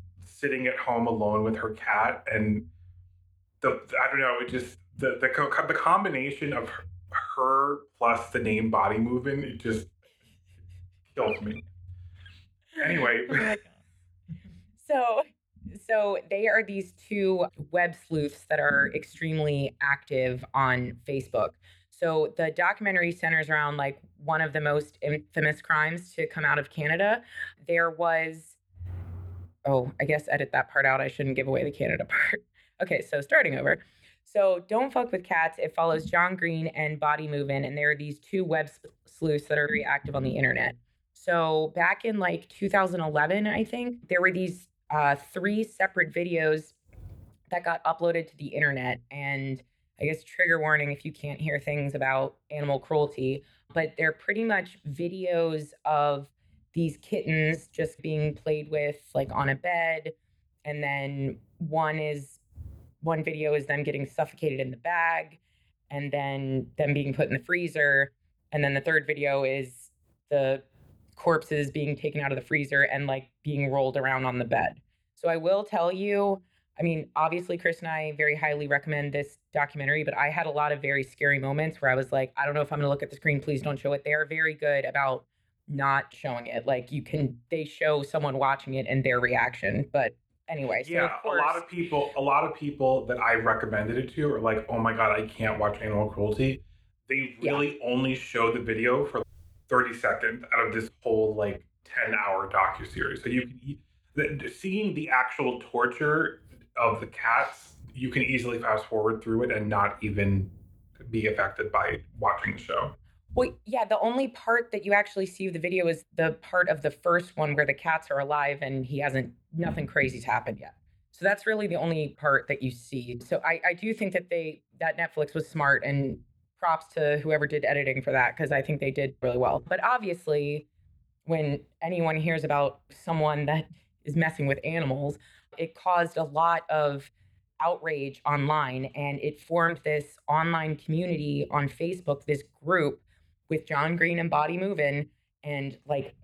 sitting at home alone with her cat and the I don't know it just the the the combination of her, plus the name body moving it just kills me. Anyway, oh so so they are these two web sleuths that are extremely active on Facebook. So the documentary centers around like one of the most infamous crimes to come out of Canada. There was oh, I guess edit that part out. I shouldn't give away the Canada part. Okay, so starting over. So Don't Fuck with Cats, it follows John Green and Body Movin', and there are these two web sleuths that are very active on the internet. So back in like 2011, I think, there were these uh, three separate videos that got uploaded to the internet. And I guess trigger warning if you can't hear things about animal cruelty, but they're pretty much videos of these kittens just being played with like on a bed. And then one is one video is them getting suffocated in the bag and then them being put in the freezer. And then the third video is the corpses being taken out of the freezer and like being rolled around on the bed. So I will tell you, I mean, obviously, Chris and I very highly recommend this documentary, but I had a lot of very scary moments where I was like, I don't know if I'm going to look at the screen. Please don't show it. They are very good about not showing it. Like, you can, they show someone watching it and their reaction. But anyway, so yeah, course, a lot of people, a lot of people that I recommended it to are like, "Oh my god, I can't watch animal cruelty." They Yeah. really only show the video for 30 seconds out of this whole like 10 hour docu series. So you can the, seeing the actual torture of the cats, you can easily fast forward through it and not even be affected by watching the show. Well, yeah, the only part that you actually see of the video is the part of the first one where the cats are alive and he hasn't, nothing crazy's happened yet. So that's really the only part that you see. So I, I do think that they, that Netflix was smart and props to whoever did editing for that because I think they did really well. But obviously, when anyone hears about someone that is messing with animals, it caused a lot of outrage online and it formed this online community on Facebook, this group with John Green and Body Movin', and like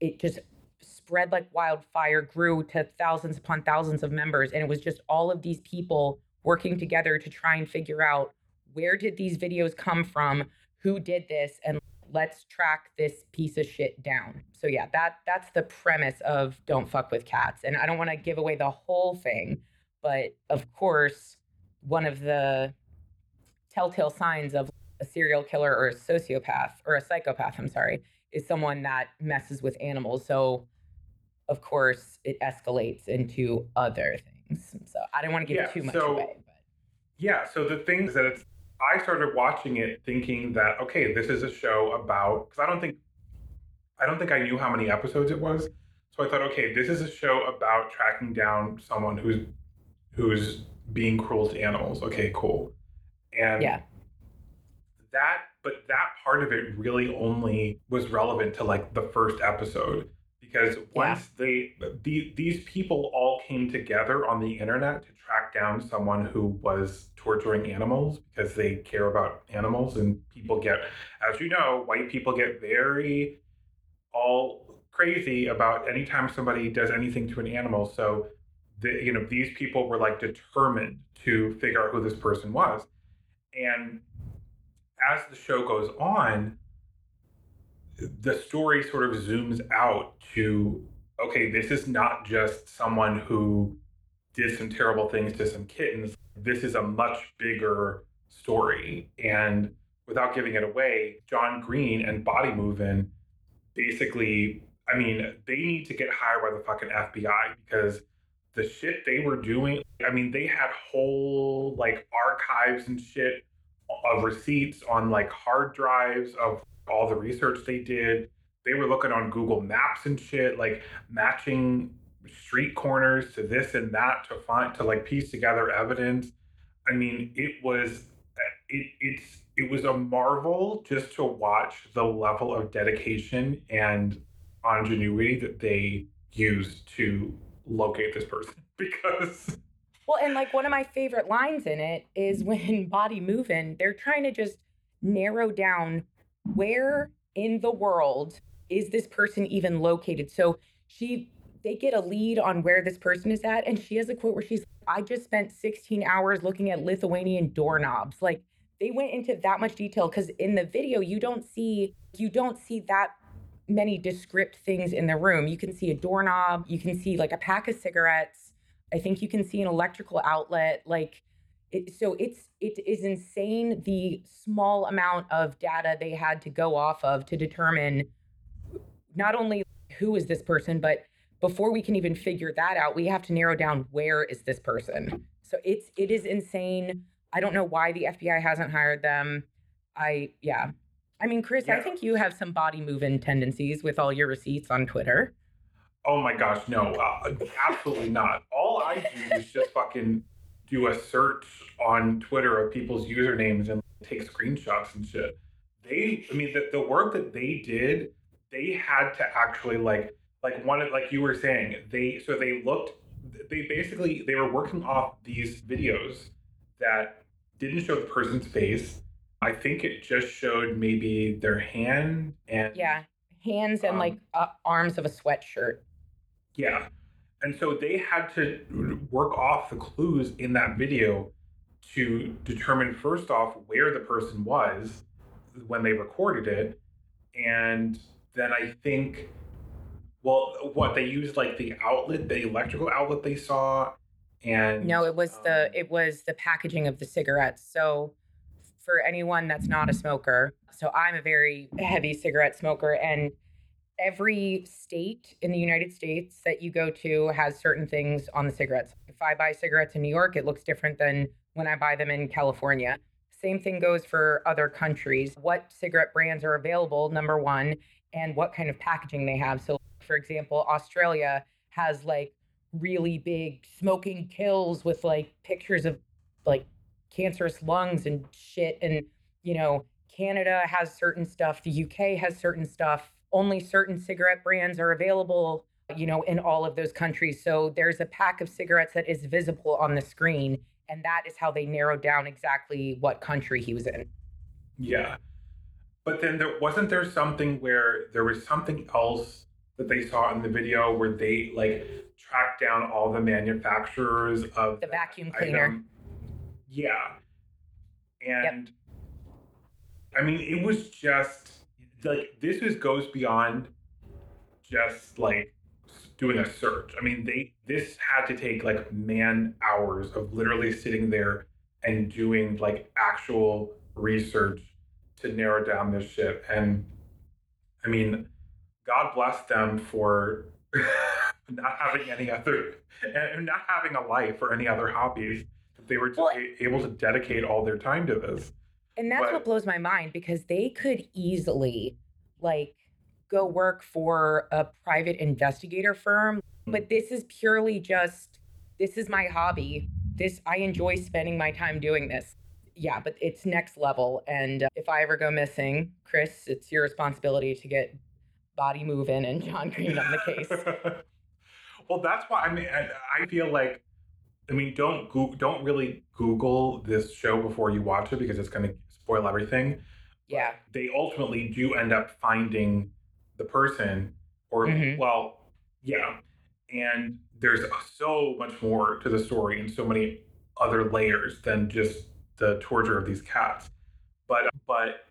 it just spread like wildfire, grew to thousands upon thousands of members, and it was just all of these people working together to try and figure out where did these videos come from, who did this, and let's track this piece of shit down. So yeah, that that's the premise of Don't Fuck with Cats, and I don't want to give away the whole thing, but of course, one of the telltale signs of a serial killer or a sociopath or a psychopath, I'm sorry, is someone that messes with animals. So, of course, it escalates into other things. So, I don't want to give Yeah, too much so- away. But Yeah, so the things that it's I started watching it thinking that okay, this is a show about because I don't think I don't think I knew how many episodes it was. So I thought, okay, this is a show about tracking down someone who's who's being cruel to animals. Okay, cool. And Yeah. That but that part of it really only was relevant to like the first episode. Because once they the, these people all came together on the internet to track down someone who was torturing animals because they care about animals and people get as you know white people get very all crazy about anytime somebody does anything to an animal. So the, you know these people were like determined to figure out who this person was. And as the show goes on, the story sort of zooms out to okay, this is not just someone who did some terrible things to some kittens. This is a much bigger story. And without giving it away, John Green and Body Movin' basically, I mean, they need to get hired by the fucking FBI because the shit they were doing, I mean, they had whole like archives and shit of receipts on like hard drives of all the research they did. They were looking on Google Maps and shit, like matching street corners to this and that to find to like piece together evidence. I mean, it was uh, it it's it was a marvel just to watch the level of dedication and ingenuity that they used to locate this person because Well, and like one of my favorite lines in it is when Body Movin', they're trying to just narrow down where in the world is this person even located. So she they get a lead on where this person is at and she has a quote where she's I just spent 16 hours looking at Lithuanian doorknobs. Like they went into that much detail cuz in the video you don't see you don't see that many descript things in the room. You can see a doorknob, you can see like a pack of cigarettes, I think you can see an electrical outlet. Like, it, so it's it is insane the small amount of data they had to go off of to determine not only who is this person, but before we can even figure that out, we have to narrow down where is this person. So it's it is insane. I don't know why the FBI hasn't hired them. I yeah. I mean, Chris, I think you have some body moving tendencies with all your receipts on Twitter. Oh my gosh, no, uh, absolutely not. All I do is just fucking do a search on Twitter of people's usernames and take screenshots and shit. They, I mean, the, the work that they did, they had to actually like, like one of, like you were saying, they, so they looked, they basically, they were working off these videos that didn't show the person's face. I think it just showed maybe their hand and Yeah, hands and Um, like uh, arms of a sweatshirt. Yeah. And so they had to work off the clues in that video to determine, first off, where the person was when they recorded it. And then I think, well, what they used like the outlet, the electrical outlet they saw. And No, it was the um, it was the packaging of the cigarettes. So for anyone that's not a smoker, so I'm a very heavy cigarette smoker and every state in the United States that you go to has certain things on the cigarettes. If I buy cigarettes in New York, it looks different than when I buy them in California. Same thing goes for other countries. What cigarette brands are available, number one, and what kind of packaging they have. So, for example, Australia has like really big smoking kills with like pictures of like cancerous lungs and shit. And, you know, Canada has certain stuff, the UK has certain stuff. Only certain cigarette brands are available, you know, in all of those countries. So there's a pack of cigarettes that is visible on the screen. And that is how they narrowed down exactly what country he was in. Yeah. But then there wasn't there something where there was something else that they saw in the video where they like tracked down all the manufacturers of The vacuum cleaner. item? Yeah. And I mean it was just like this is goes beyond just like doing a search. I mean they this had to take like man hours of literally sitting there and doing like actual research to narrow down this shit. And I mean, God bless them for not having any other, and not having a life or any other hobbies. That they were Well- able to dedicate all their time to this. And that's But- what blows my mind because they could easily like go work for a private investigator firm, but this is purely just this is my hobby. this I enjoy spending my time doing this. Yeah, but it's next level. And uh, if I ever go missing, Chris, it's your responsibility to get body moving and John Green on the case. well, that's why I mean I, I feel like I mean don't go, don't really Google this show before you watch it because it's going to spoil everything. Yeah. They ultimately do end up finding the person, or Mhm. well, yeah, and there's so much more to the story and so many other layers than just the torture of these cats. But but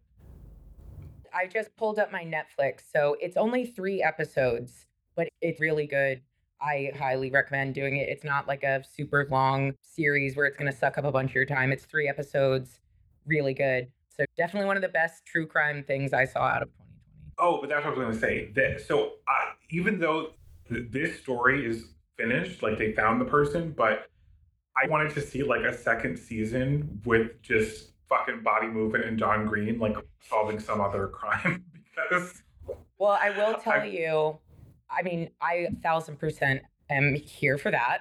I just pulled up my Netflix. So it's only three episodes, but it's really good. I highly recommend doing it. It's not like a super long series where it's going to suck up a bunch of your time. It's three episodes, really good. So definitely one of the best true crime things I saw out of 2020. Oh, but that's what I was going to say. That so I, even though th- this story is finished, like they found the person, but I wanted to see like a second season with just fucking body movement and John Green like solving some other crime because Well, I will tell I- you, I mean, I thousand percent am here for that.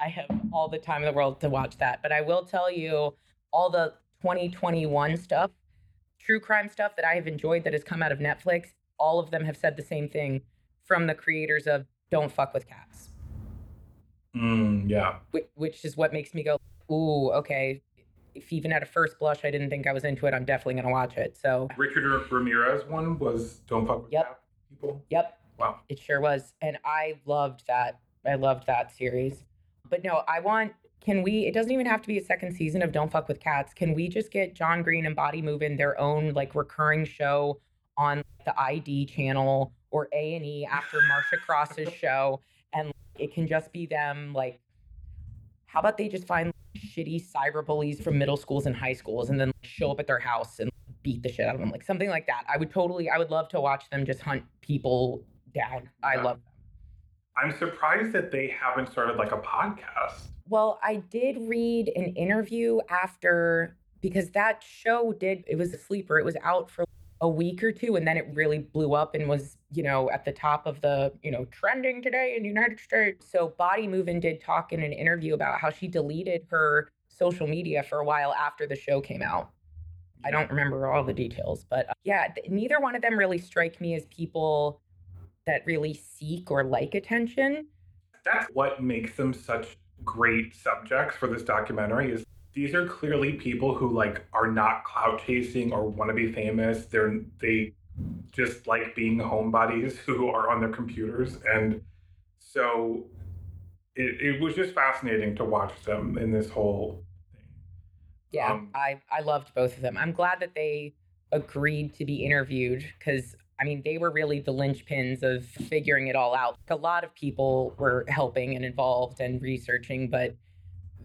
I have all the time in the world to watch that. But I will tell you, all the 2021 stuff, true crime stuff that I have enjoyed that has come out of Netflix, all of them have said the same thing from the creators of Don't Fuck with Cats, Mm, yeah, which, which is what makes me go, ooh, okay. If even at a first blush I didn't think I was into it, I'm definitely going to watch it. So, Richard Ramirez one was don't fuck with Yep. cat people. yep, Wow. It sure was. And I loved that. I loved that series. But no, I want can we it doesn't even have to be a second season of Don't Fuck with Cats. Can we just get John Green and Body Movin' their own like recurring show on the ID channel or A&E after Marsha Cross's show and it can just be them like how about they just find shitty cyber bullies from middle schools and high schools and then show up at their house and beat the shit out of them like something like that. I would totally I would love to watch them just hunt people down. I Yeah. love them. I'm surprised that they haven't started like a podcast. Well, I did read an interview after because that show did it was a sleeper. It was out for a week or two and then it really blew up and was, you know, at the top of the, you know, trending today in the United States. So Body Movin' did talk in an interview about how she deleted her social media for a while after the show came out. I don't remember all the details, but uh, yeah, th- neither one of them really strike me as people that really seek or like attention. that's what makes them such great subjects for this documentary is these are clearly people who like are not clout chasing or want to be famous they're they just like being homebodies who are on their computers and so it, it was just fascinating to watch them in this whole thing Yeah, Um, I I loved both of them. I'm glad that they agreed to be interviewed because I mean they were really the linchpins of figuring it all out. A lot of people were helping and involved and researching, but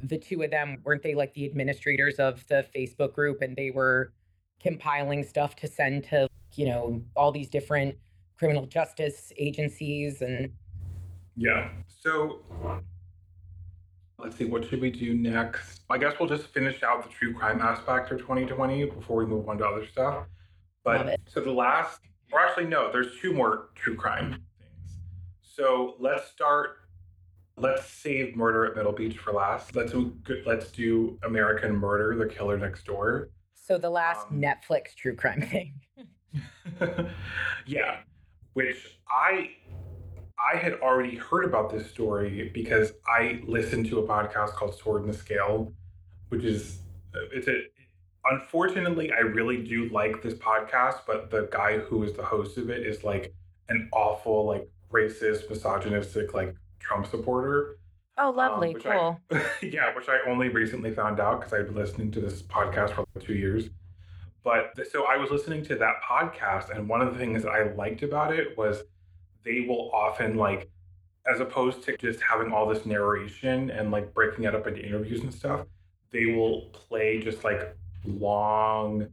the two of them weren't they like the administrators of the Facebook group? And they were compiling stuff to send to you know all these different criminal justice agencies and yeah. So let's see what should we do next? I guess we'll just finish out the true crime aspect of 2020 before we move on to other stuff. But so the last or actually no there's two more true crime things. So let's start let's save murder at middle beach for last. Let's do let's do american murder the killer next door. So the last Um, Netflix true crime thing. yeah, which I I had already heard about this story because I listened to a podcast called Sword and the Scale, which is it's a unfortunately I really do like this podcast, but the guy who is the host of it is like an awful like racist, misogynistic like Trump supporter. Oh, Um, lovely, which cool. I, yeah, which I only recently found out because I've been listening to this podcast for like two years. But so I was listening to that podcast, and one of the things that I liked about it was they will often like, as opposed to just having all this narration and like breaking it up into interviews and stuff, they will play just like long,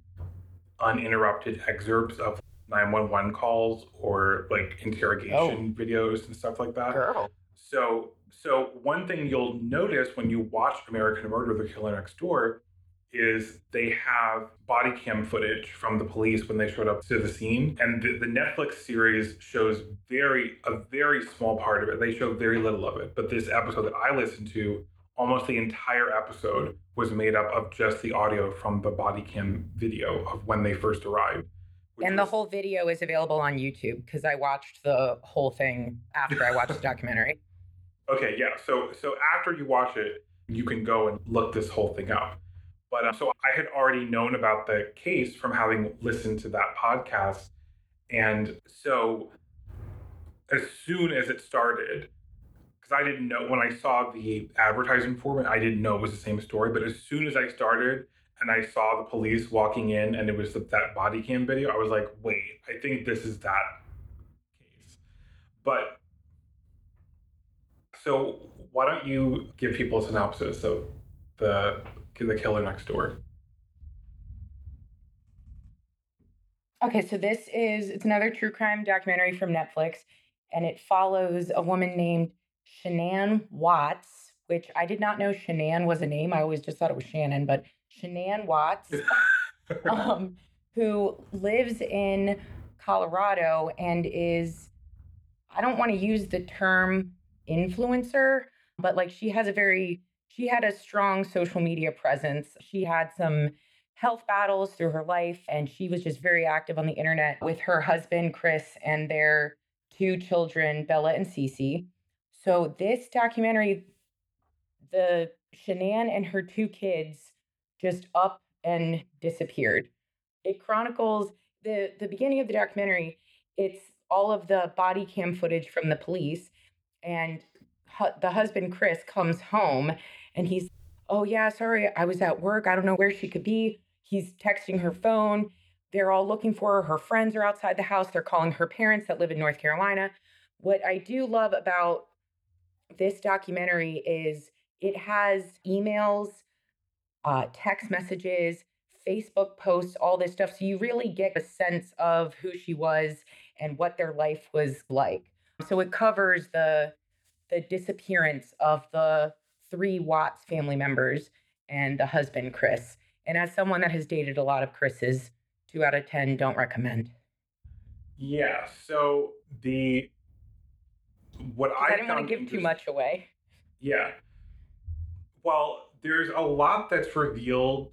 uninterrupted excerpts of 911 calls or like interrogation oh. videos and stuff like that. Girl. So, so one thing you'll notice when you watch American Murder: The Killer Next Door is they have body cam footage from the police when they showed up to the scene, and the, the Netflix series shows very a very small part of it. They show very little of it, but this episode that I listened to almost the entire episode was made up of just the audio from the body cam video of when they first arrived. And the was- whole video is available on YouTube because I watched the whole thing after I watched the documentary. Okay, yeah. So so after you watch it, you can go and look this whole thing up. But uh, so I had already known about the case from having listened to that podcast, and so as soon as it started, because I didn't know when I saw the advertising for it, I didn't know it was the same story. But as soon as I started and I saw the police walking in, and it was that body cam video, I was like, wait, I think this is that case. But so why don't you give people a synopsis of the the killer next door? Okay, so this is it's another true crime documentary from Netflix, and it follows a woman named Shanann Watts, which I did not know Shanann was a name. I always just thought it was Shannon, but Shanann Watts, um, who lives in Colorado and is I don't want to use the term influencer, but like she has a very she had a strong social media presence. She had some health battles through her life and she was just very active on the internet with her husband Chris and their two children Bella and Cece. So this documentary the Shanann and her two kids just up and disappeared. It chronicles the the beginning of the documentary. It's all of the body cam footage from the police and hu- the husband Chris comes home and he's oh yeah sorry I was at work. I don't know where she could be. He's texting her phone. They're all looking for her. Her friends are outside the house. They're calling her parents that live in North Carolina. What I do love about this documentary is it has emails uh, text messages Facebook posts all this stuff so you really get a sense of who she was and what their life was like so it covers the the disappearance of the three Watts family members and the husband Chris. And as someone that has dated a lot of Chris's, two out of ten don't recommend. Yeah. So the what I, I didn't want to give too much away. Yeah. Well, there's a lot that's revealed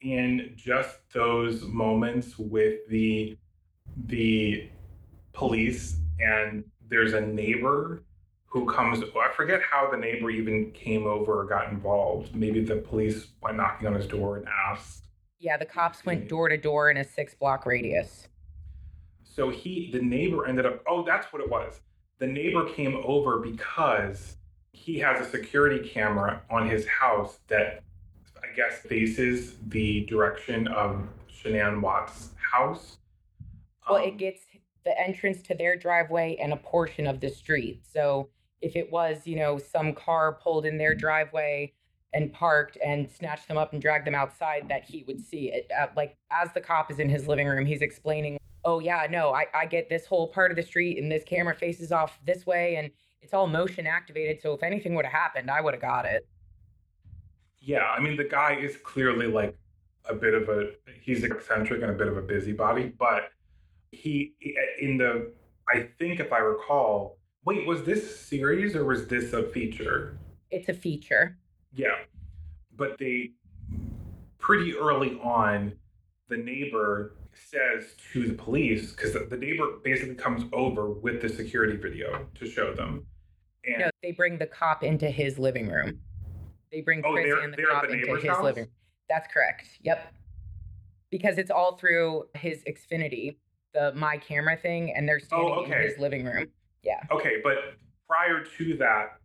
in just those moments with the the police and there's a neighbor who comes I forget how the neighbor even came over or got involved. Maybe the police went knocking on his door and asked. Yeah, the cops went door to door in a six block radius. So he the neighbor ended up oh that's what it was. The neighbor came over because he has a security camera on his house that I guess faces the direction of Shanann Watt's house. Well, Um, it gets the entrance to their driveway and a portion of the street. So if it was, you know, some car pulled in their driveway and parked and snatched them up and dragged them outside, that he would see it. Uh, like as the cop is in his living room, he's explaining, "Oh yeah, no, I, I get this whole part of the street, and this camera faces off this way, and it's all motion activated. So if anything would have happened, I would have got it." Yeah, I mean the guy is clearly like a bit of a he's eccentric and a bit of a busybody, but he eh, in the I think if I recall, wait, was this series or was this a feature? It's a feature. Yeah. But they pretty early on the neighbor says to the police because the, the neighbor basically comes over with the security video to show them. And No, they bring the cop into his living room. They bring Oh, Chris they're- and the cop the into his house? living. Room. That's correct. Yep. Because it's all through his Xfinity, the my camera thing, and they're oh, standing Oh, okay. in his living room. Yeah. Okay, but prior to that,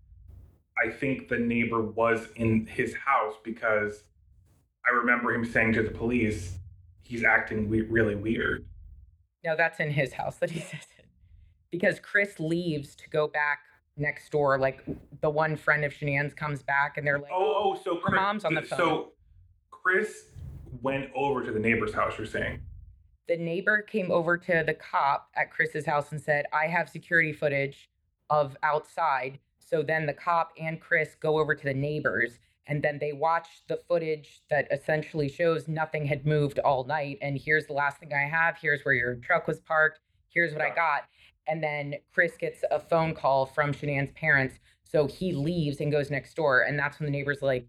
I think the neighbor was in his house because I remember him saying to the police, he's acting we- really weird. No, that's in his house that he says it. Because Chris leaves to go back next door. Like the one friend of Shanann's comes back and they're like, Oh, oh, so her Chris, mom's on the phone. So Chris went over to the neighbor's house. You're saying? the neighbor came over to the cop at Chris's house and said, I have security footage of outside. So then the cop and Chris go over to the neighbors and then they watch the footage that essentially shows nothing had moved all night. And here's the last thing I have. Here's where your truck was parked. Here's what I got. And then Chris gets a phone call from Shanann's parents. So he leaves and goes next door. And that's when the neighbor's like,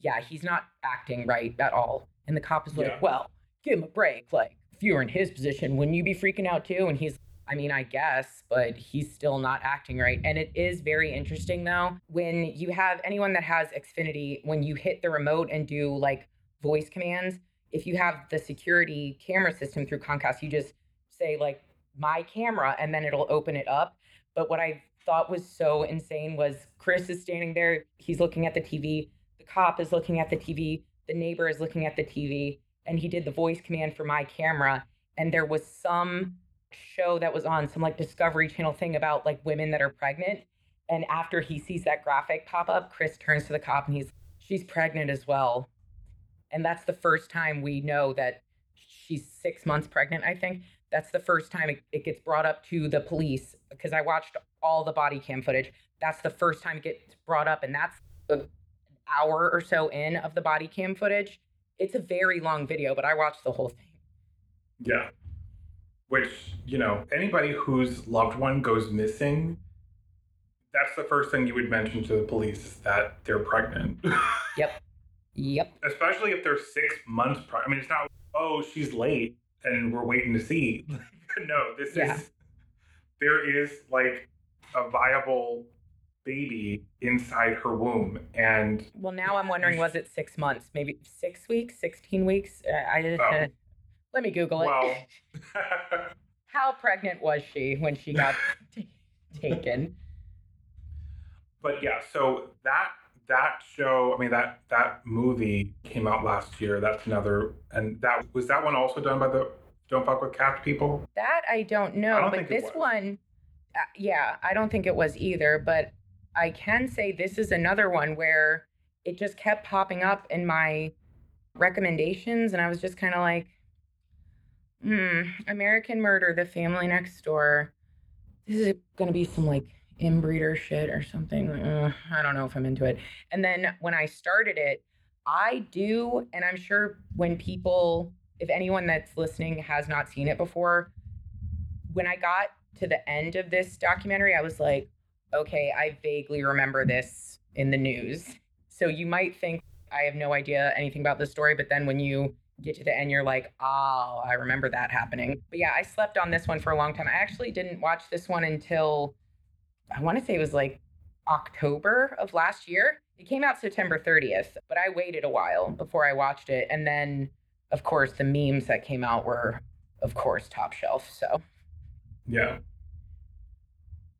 yeah, he's not acting right at all. And the cop is like, Yeah. well, give him a break. Like, if you were in his position, wouldn't you be freaking out too? And he's, I mean, I guess, but he's still not acting right. And it is very interesting though, when you have anyone that has Xfinity, when you hit the remote and do like voice commands, if you have the security camera system through Comcast, you just say like my camera and then it'll open it up. But what I thought was so insane was Chris is standing there, he's looking at the TV, the cop is looking at the TV, the neighbor is looking at the TV, and he did the voice command for my camera. And there was some show that was on, some like Discovery Channel thing about like women that are pregnant. And after he sees that graphic pop up, Chris turns to the cop and he's, she's pregnant as well. And that's the first time we know that she's six months pregnant, I think. That's the first time it, it gets brought up to the police because I watched all the body cam footage. That's the first time it gets brought up, and that's an hour or so in of the body cam footage. It's a very long video, but I watched the whole thing. Yeah. Which, you know, anybody whose loved one goes missing, that's the first thing you would mention to the police that they're pregnant. Yep. Yep. Especially if they're six months pregnant. I mean, it's not, oh, she's late and we're waiting to see. no, this Yeah. is, there is like a viable baby inside her womb. And Well, now I'm wondering was it six months? Maybe six weeks, 16 weeks? Uh, I just, Oh. Let me Google it. well, How pregnant was she when she got t- taken? but yeah, so that that show, I mean that that movie came out last year. That's another, and that was that one also done by the Don't Fuck with Cats people. That I don't know, I don't but this one, uh, yeah, I don't think it was either. But I can say this is another one where it just kept popping up in my recommendations, and I was just kind of like, hmm, American Murder, The Family Next Door. This is gonna be some like inbreeder shit or something. Uh, I don't know if I'm into it. And then when I started it, I do, and I'm sure when people, if anyone that's listening has not seen it before, when I got to the end of this documentary, I was like, okay, I vaguely remember this in the news. So you might think I have no idea anything about this story, but then when you get to the end, you're like, oh, I remember that happening. But yeah, I slept on this one for a long time. I actually didn't watch this one until I want to say it was like October of last year. It came out September 30th, but I waited a while before I watched it. And then, of course, the memes that came out were, of course, top shelf. So Yeah.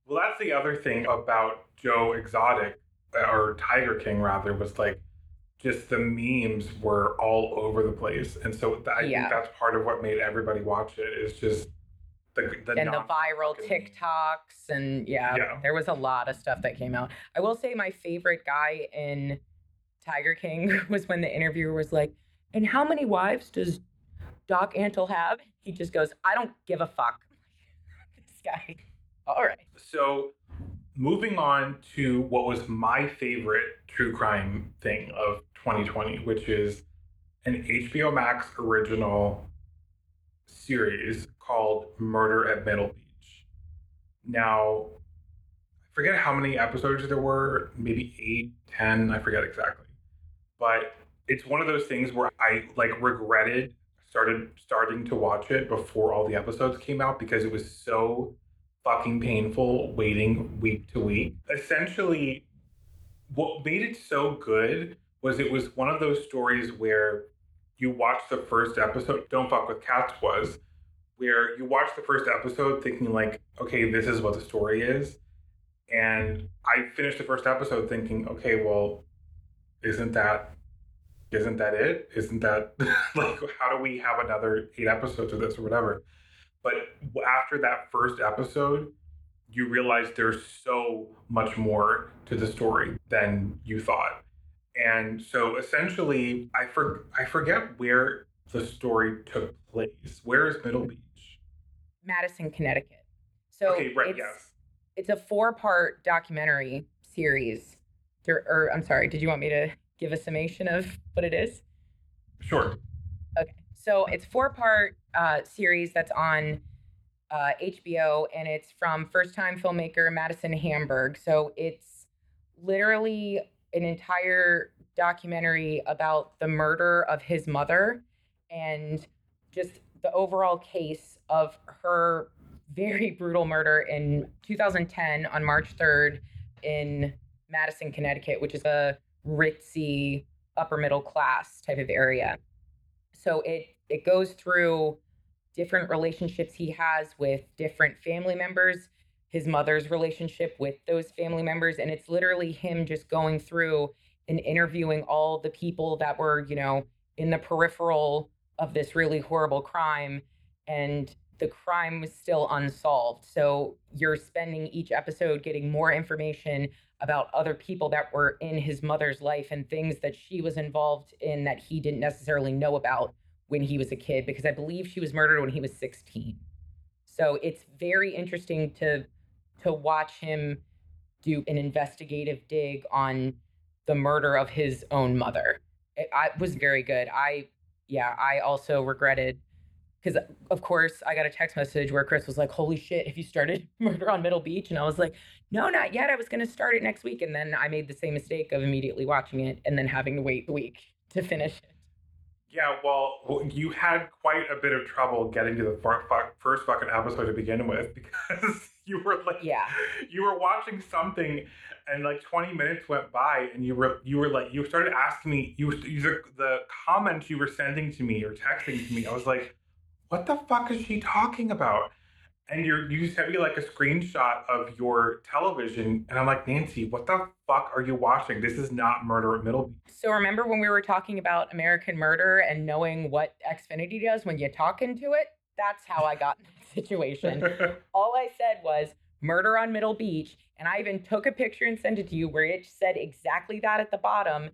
Well, that's the other thing about Joe Exotic, or Tiger King rather, was like just the memes were all over the place, and so I Yeah. think that's part of what made everybody watch it. Is just the the and the viral TikToks and yeah, Yeah. there was a lot of stuff that came out. I will say my favorite guy in Tiger King was when the interviewer was like, "And how many wives does Doc Antle have?" He just goes, "I don't give a fuck." this guy. All right. So, moving on to what was my favorite true crime thing of 2020, which is an HBO Max original series called Murder at Middle Beach. Now, I forget how many episodes there were, maybe eight, ten, I forget exactly. But it's one of those things where I like regretted started starting to watch it before all the episodes came out because it was so fucking painful waiting week to week. Essentially, what made it so good was it was one of those stories where you watch the first episode, Don't Fuck with Cats was, where you watch the first episode thinking, like, okay, this is what the story is. And I finished the first episode thinking, okay, well, isn't that isn't that it? Isn't that like how do we have another eight episodes of this or whatever? But after that first episode, you realize there's so much more to the story than you thought. And so essentially, I for, I forget where the story took place. Where is Middle Beach? Madison, Connecticut. So okay, right, it's, yes. it's a four-part documentary series. There, or I'm sorry, did you want me to give a summation of what it is? Sure. Okay, so it's four part uh, series that's on uh, HBO, and it's from first time filmmaker Madison Hamburg. So it's literally an entire documentary about the murder of his mother and just the overall case of her very brutal murder in 2010 on March 3rd in Madison, Connecticut, which is a ritzy upper middle class type of area. So it it goes through different relationships he has with different family members, his mother's relationship with those family members and it's literally him just going through and interviewing all the people that were, you know, in the peripheral of this really horrible crime and the crime was still unsolved. So you're spending each episode getting more information about other people that were in his mother's life and things that she was involved in that he didn't necessarily know about when he was a kid because I believe she was murdered when he was 16. So it's very interesting to to watch him do an investigative dig on the murder of his own mother. It, I was very good. I yeah, I also regretted because uh, of course I got a text message where Chris was like, "Holy shit, have you started Murder on Middle Beach?" And I was like, "No, not yet. I was going to start it next week." And then I made the same mistake of immediately watching it and then having to wait a week to finish it. Yeah, well, you had quite a bit of trouble getting to the first fucking episode to begin with because you were like, yeah, you were watching something, and like twenty minutes went by, and you were you were like you started asking me you, you the comments you were sending to me or texting to me. I was like, what the fuck is she talking about? And you you sent me like a screenshot of your television, and I'm like, Nancy, what the fuck are you watching? This is not Murder at Middle So remember when we were talking about American Murder and knowing what Xfinity does when you talk into it? That's how I got situation. All I said was Murder on Middle Beach, and I even took a picture and sent it to you where it said exactly that at the bottom.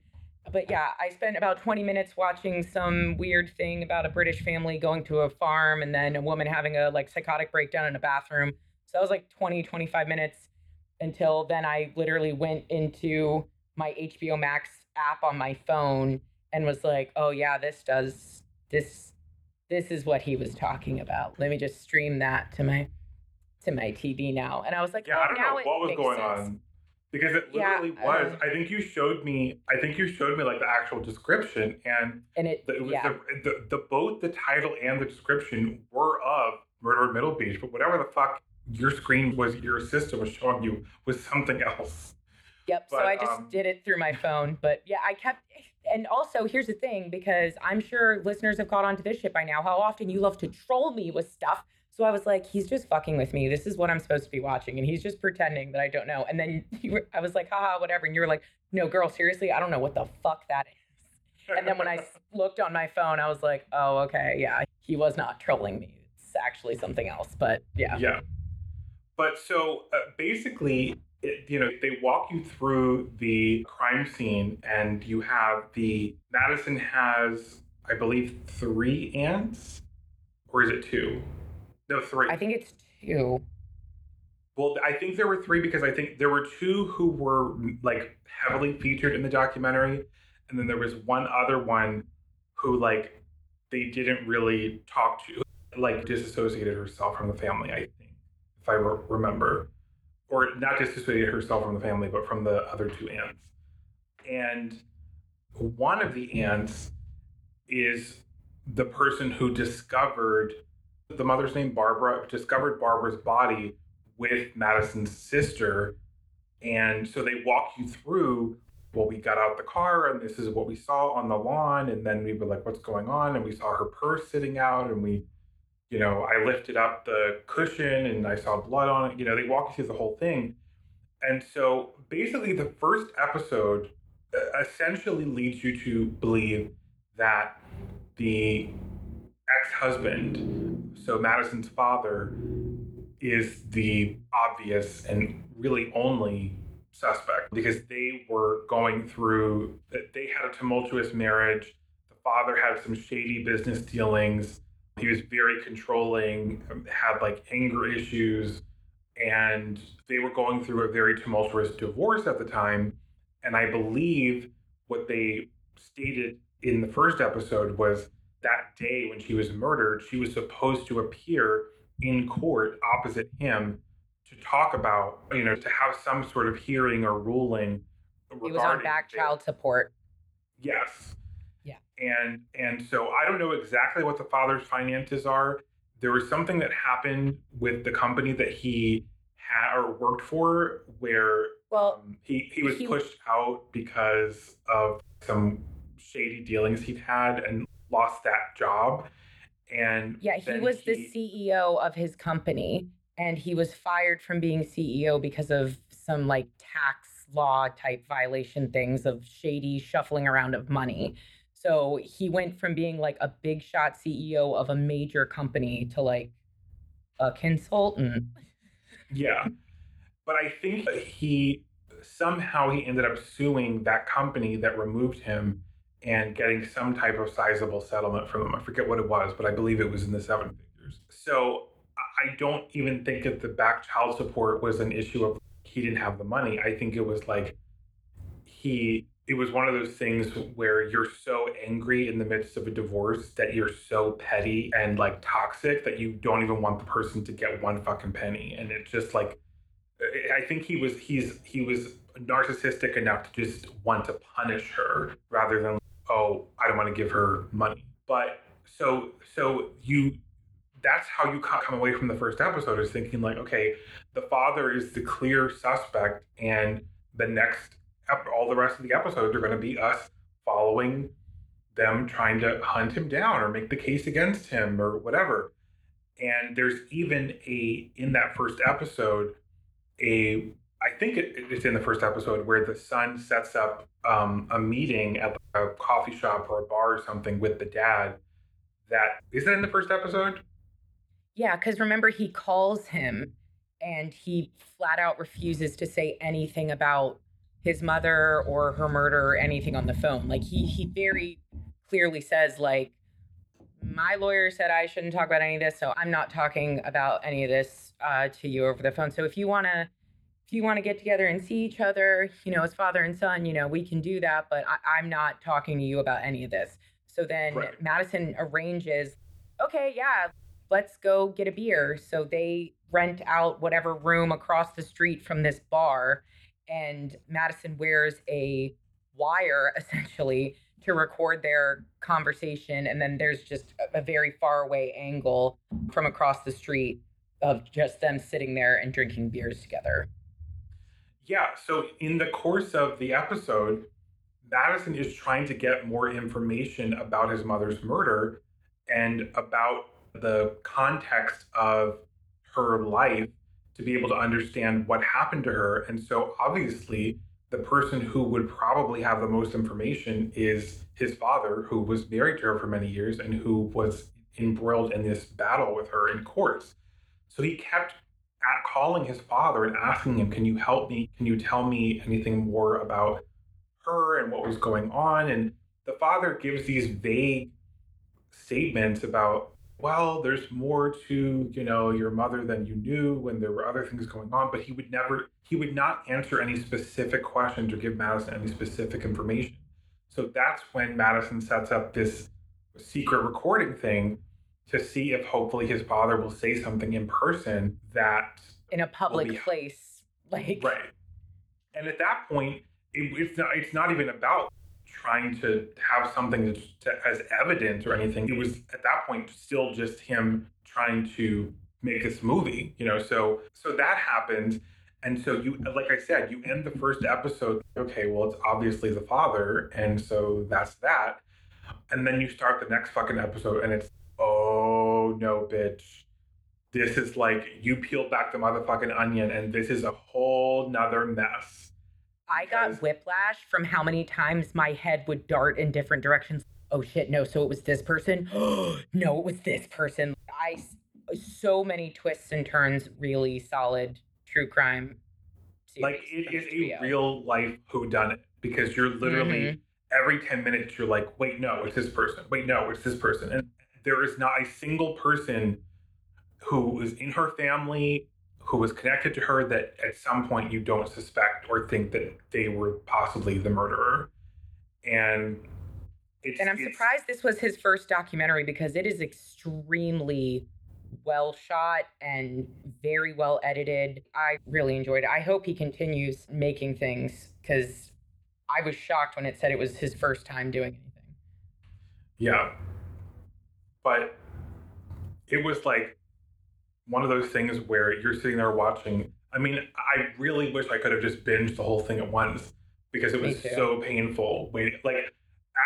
But yeah, I spent about 20 minutes watching some weird thing about a British family going to a farm and then a woman having a like psychotic breakdown in a bathroom. So that was like 20, 25 minutes until then I literally went into my HBO Max app on my phone and was like, "Oh yeah, this does this this is what he was talking about. Let me just stream that to my to my TV now." And I was like, "Yeah, oh, I don't know what was going sense. on." Because it literally yeah, was. Um, I think you showed me. I think you showed me like the actual description, and and it, it was yeah. the, the, the both the title and the description were of Murder Middle Beach, but whatever the fuck your screen was your system was showing you was something else. Yep. But, so I just um, did it through my phone. But yeah, I kept and also here's the thing, because I'm sure listeners have caught on to this shit by now, how often you love to troll me with stuff. So I was like, he's just fucking with me. This is what I'm supposed to be watching. And he's just pretending that I don't know. And then were, I was like, haha, whatever. And you were like, no, girl, seriously, I don't know what the fuck that is. And then when I looked on my phone, I was like, oh, okay, yeah, he was not trolling me. It's actually something else. But yeah. Yeah. But so uh, basically, it, you know, they walk you through the crime scene, and you have the Madison has, I believe, three aunts, or is it two? No, three. I think it's two. Well, I think there were three because I think there were two who were like heavily featured in the documentary, and then there was one other one who like they didn't really talk to, like disassociated herself from the family. I think if I re- remember, or not just disassociated herself from the family, but from the other two aunts. And one of the aunts is the person who discovered the mother's name Barbara discovered Barbara's body with Madison's sister. And so they walk you through, well, we got out the car and this is what we saw on the lawn. And then we were like, what's going on? And we saw her purse sitting out and we you know, I lifted up the cushion and I saw blood on it. You know, they walk you through the whole thing. And so basically, the first episode uh, essentially leads you to believe that the ex husband, so Madison's father, is the obvious and really only suspect because they were going through, they had a tumultuous marriage. The father had some shady business dealings he was very controlling, um, had like anger issues, and they were going through a very tumultuous divorce at the time. And I believe what they stated in the first episode was that day when she was murdered, she was supposed to appear in court opposite him to talk about, you know, to have some sort of hearing or ruling It was on back child support. Yes. And and so I don't know exactly what the father's finances are. There was something that happened with the company that he had or worked for where Well, um, he he was he- pushed out because of some shady dealings he'd had and lost that job. And Yeah, he was the CEO of his company and he was fired from being CEO because of some like tax law type violation things of shady shuffling around of money. So he went from being like a big shot CEO of a major company to like a consultant. Yeah. But I think he somehow he ended up suing that company that removed him and getting some type of sizable settlement from them. I forget what it was, but I believe it was in the seven figures. So I don't even think that the back child support was an issue of he didn't have the money. I think it was like he it was one of those things where you're so angry in the midst of a divorce that you're so petty and like toxic that you don't even want the person to get one fucking penny. And it's just like i think he was he's he was narcissistic enough to just want to punish her rather than oh i don't want to give her money. But so so you that's how you come away from the first episode is thinking like okay the father is the clear suspect and the next all the rest of the episodes are going to be us following them trying to hunt him down or make the case against him or whatever. And there's even a in that first episode a i think it, it's in the first episode where the son sets up um, a meeting at a coffee shop or a bar or something with the dad. That is that in the first episode? Yeah, because remember, he calls him and he flat out refuses to say anything about his mother or her murder or anything on the phone. Like he he very clearly says, like, my lawyer said I shouldn't talk about any of this, so I'm not talking about any of this uh, to you over the phone. So if you wanna if you want to get together and see each other, you know, as father and son, you know, we can do that, but I, I'm not talking to you about any of this. So then Right. Madison arranges, okay, yeah, let's go get a beer. So they rent out whatever room across the street from this bar, and Madison wears a wire essentially to record their conversation. And then there's just a, very far away angle from across the street of just them sitting there and drinking beers together. Yeah, so in the course of the episode, Madison is trying to get more information about his mother's murder and about the context of her life to be able to understand what happened to her. And so obviously, the person who would probably have the most information is his father, who was married to her for many years and who was embroiled in this battle with her in courts. So he kept at calling his father and asking him, Can you help me? Can you tell me anything more about her and what was going on? And the father gives these vague statements about, well, there's more to, you know, your mother than you knew when there were other things going on, but he would never he would not answer any specific questions or give Madison any specific information. So that's when Madison sets up this secret recording thing to see if hopefully his father will say something in person that in a public be- place. Like, right. And at that point, it, it's not it's not even about trying to have something to, as evidence or anything. It was at that point still just him trying to make this movie, you know. So so that happens, and so you like I said, you end the first episode. Okay, well, it's obviously the father, and so that's that. And then you start the next fucking episode, and it's oh no, bitch. This is like you peeled back the motherfucking onion, and this is a whole nother mess. I got whiplash from how many times my head would dart in different directions. Oh shit, no, so it was this person? no, it was this person. I so many twists and turns, really solid true crime. Like it is a real life whodunit because you're literally Mhm. every 10 minutes you're like, wait, no, it's this person. Wait, no, it's this person. And there is not a single person who is in her family who was connected to her that at some point you don't suspect or think that they were possibly the murderer. And it's, And I'm surprised this was his first documentary because it is extremely well shot and very well edited. I really enjoyed it. I hope he continues making things because I was shocked when it said it was his first time doing anything. Yeah. But it was like one of those things where you're sitting there watching. I mean, I really wish I could have just binged the whole thing at once because it was so painful. Wait, like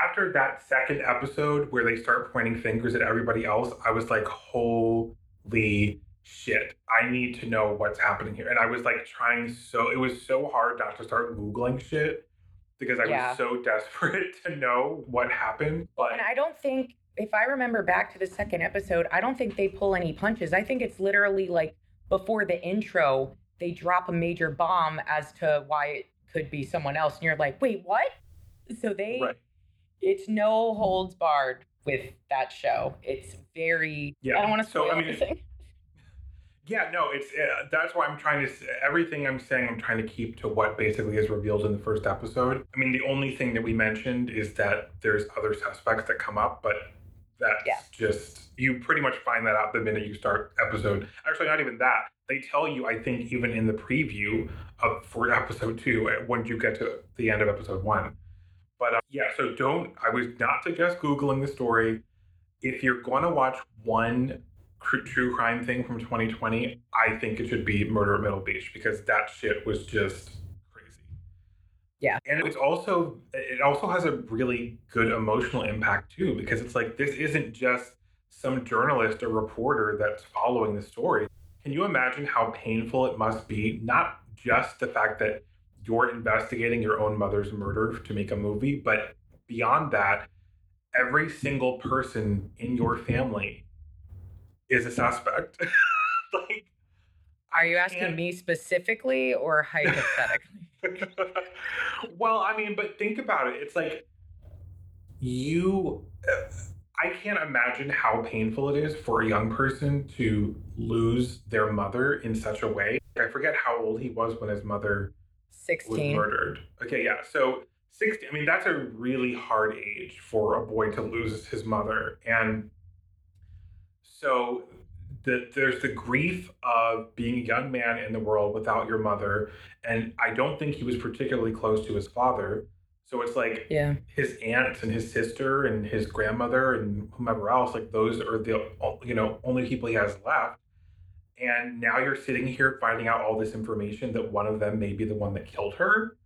after that second episode where they start pointing fingers at everybody else, I was like, holy shit. I need to know what's happening here. And I was like trying so it was so hard not to start Googling shit because I Yeah. was so desperate to know what happened. But And I don't think, if I remember back to the second episode, I don't think they pull any punches. I think it's literally like before the intro, they drop a major bomb as to why it could be someone else. And you're like, wait, what? So they, Right. it's no holds barred with that show. It's very, Yeah. I don't want to So, spoil I mean, anything. Yeah, no, it's uh, that's why I'm trying to everything I'm saying I'm trying to keep to what basically is revealed in the first episode. I mean, the only thing that we mentioned is that there's other suspects that come up, but that's Yeah. just you pretty much find that out the minute you start episode. Actually, not even that. They tell you, I think, even in the preview of for episode two, uh, once you get to the end of episode one. But uh, yeah, so don't. I was not suggest googling the story. If you're going to watch one cr- true crime thing from 2020, I think it should be Murder at Middle Beach because that shit was just. Yeah. And it's also it also has a really good emotional impact too because it's like this isn't just some journalist or reporter that's following the story. Can you imagine how painful it must be not just the fact that you're investigating your own mother's murder to make a movie, but beyond that, every single person in your family is a suspect. like, Are you asking me specifically or hypothetically? well, I mean, but think about it. It's like you. I can't imagine how painful it is for a young person to lose their mother in such a way. I forget how old he was when his mother was 16. murdered. Okay, yeah. So 60, I mean, that's a really hard age for a boy to lose his mother. And so the, there's the grief of being a young man in the world without your mother. And I don't think he was particularly close to his father. So it's like Yeah. his aunt and his sister and his grandmother and whomever else, like those are the you know only people he has left. And now you're sitting here finding out all this information that one of them may be the one that killed her.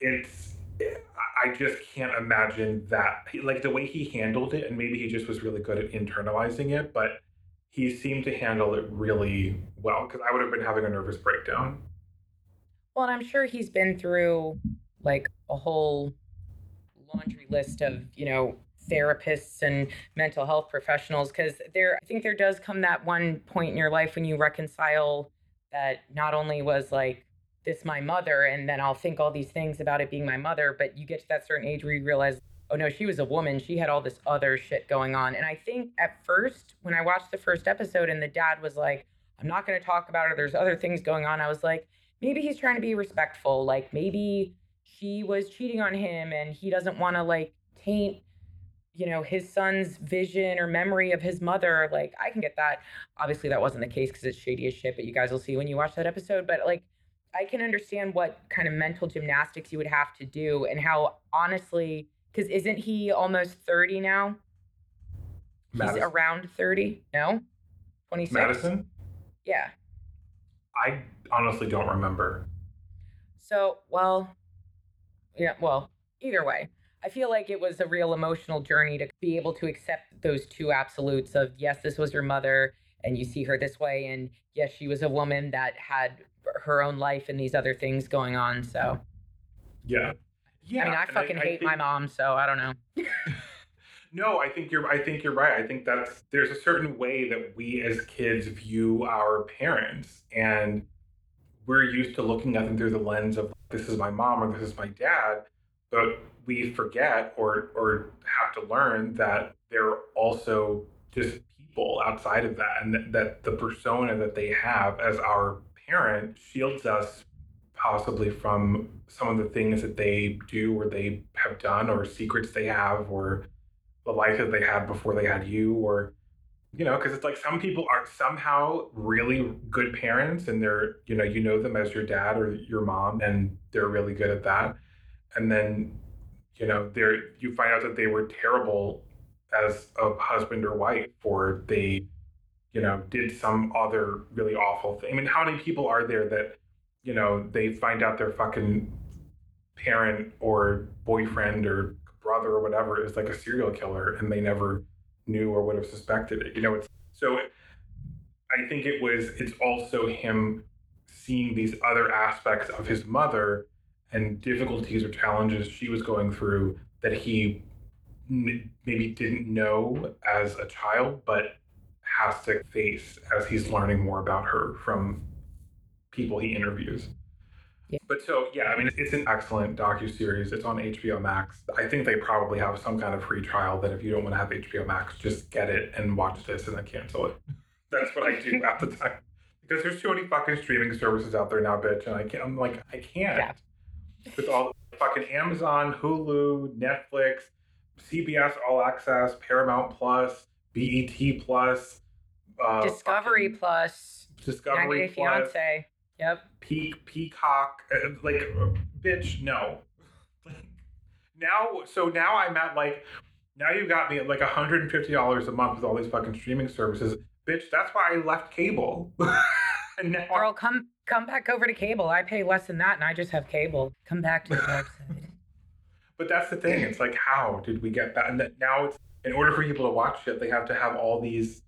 It's I- I just can't imagine that like the way he handled it, and maybe he just was really good at internalizing it, but he seemed to handle it really well because I would have been having a nervous breakdown. Well, and I'm sure he's been through like a whole laundry list of, you know, therapists and mental health professionals because there I think there does come that one point in your life when you reconcile that not only was like this my mother and then I'll think all these things about it being my mother, but you get to that certain age where you realize oh no, she was a woman. She had all this other shit going on. And I think at first, when I watched the first episode and the dad was like, I'm not going to talk about it, there's other things going on, I was like, maybe he's trying to be respectful. Like maybe she was cheating on him and he doesn't want to like taint, you know, his son's vision or memory of his mother. Like I can get that. Obviously, that wasn't the case because it's shady as shit, but you guys will see when you watch that episode. But like, I can understand what kind of mental gymnastics you would have to do and how honestly, because isn't he almost 30 now? He's around 30? No? 26? Madison? Yeah. I honestly don't remember. So, well, yeah, well, either way, I feel like it was a real emotional journey to be able to accept those two absolutes of yes, this was your mother, and you see her this way, and yes, she was a woman that had her own life and these other things going on. So, Yeah. Yeah. I mean, I fucking hate my think- mom, so I don't know. No, I think you're. I think you're right. I think that's there's a certain way that we as kids view our parents, and we're used to looking at them through the lens of this is my mom or this is my dad, but we forget or or have to learn that they're also just people outside of that, and that, that the persona that they have as our parent shields us possibly from some of the things that they do or they have done or secrets they have or the life that they had before they had you or you know because it's like some people are somehow really good parents and they're you know you know them as your dad or your mom and they're really good at that and then you know there you find out that they were terrible as a husband or wife, or they you know did some other really awful thing. I mean, how many people are there that you know they find out their fucking parent or boyfriend or brother or whatever is like a serial killer and they never knew or would have suspected it. You know, it's so I think it was it's also him seeing these other aspects of his mother and difficulties or challenges she was going through that he m- maybe didn't know as a child but has to face as he's learning more about her from people he interviews. Yeah. But so yeah, I mean it's an excellent docu series. It's on HBO Max. I think they probably have some kind of free trial that if you don't want to have HBO Max, just get it and watch this and then cancel it. That's what I do at the time. Because there's too many fucking streaming services out there now, bitch, and I can't I'm like, I can't. Yeah. With all fucking Amazon, Hulu, Netflix, CBS All Access, Paramount Plus, BET Plus, uh, Discovery Plus, Plus, Discovery Plus, Fiance. Yep. Peak Peacock, uh, like, uh, bitch, no. now, so now I'm at like, now you got me at like $150 a month with all these fucking streaming services. Bitch, that's why I left cable. and now Girl, come come back over to cable. I pay less than that, and I just have cable. Come back to the side. But that's the thing. It's like, how did we get that? And that now it's in order for people to watch it, they have to have all these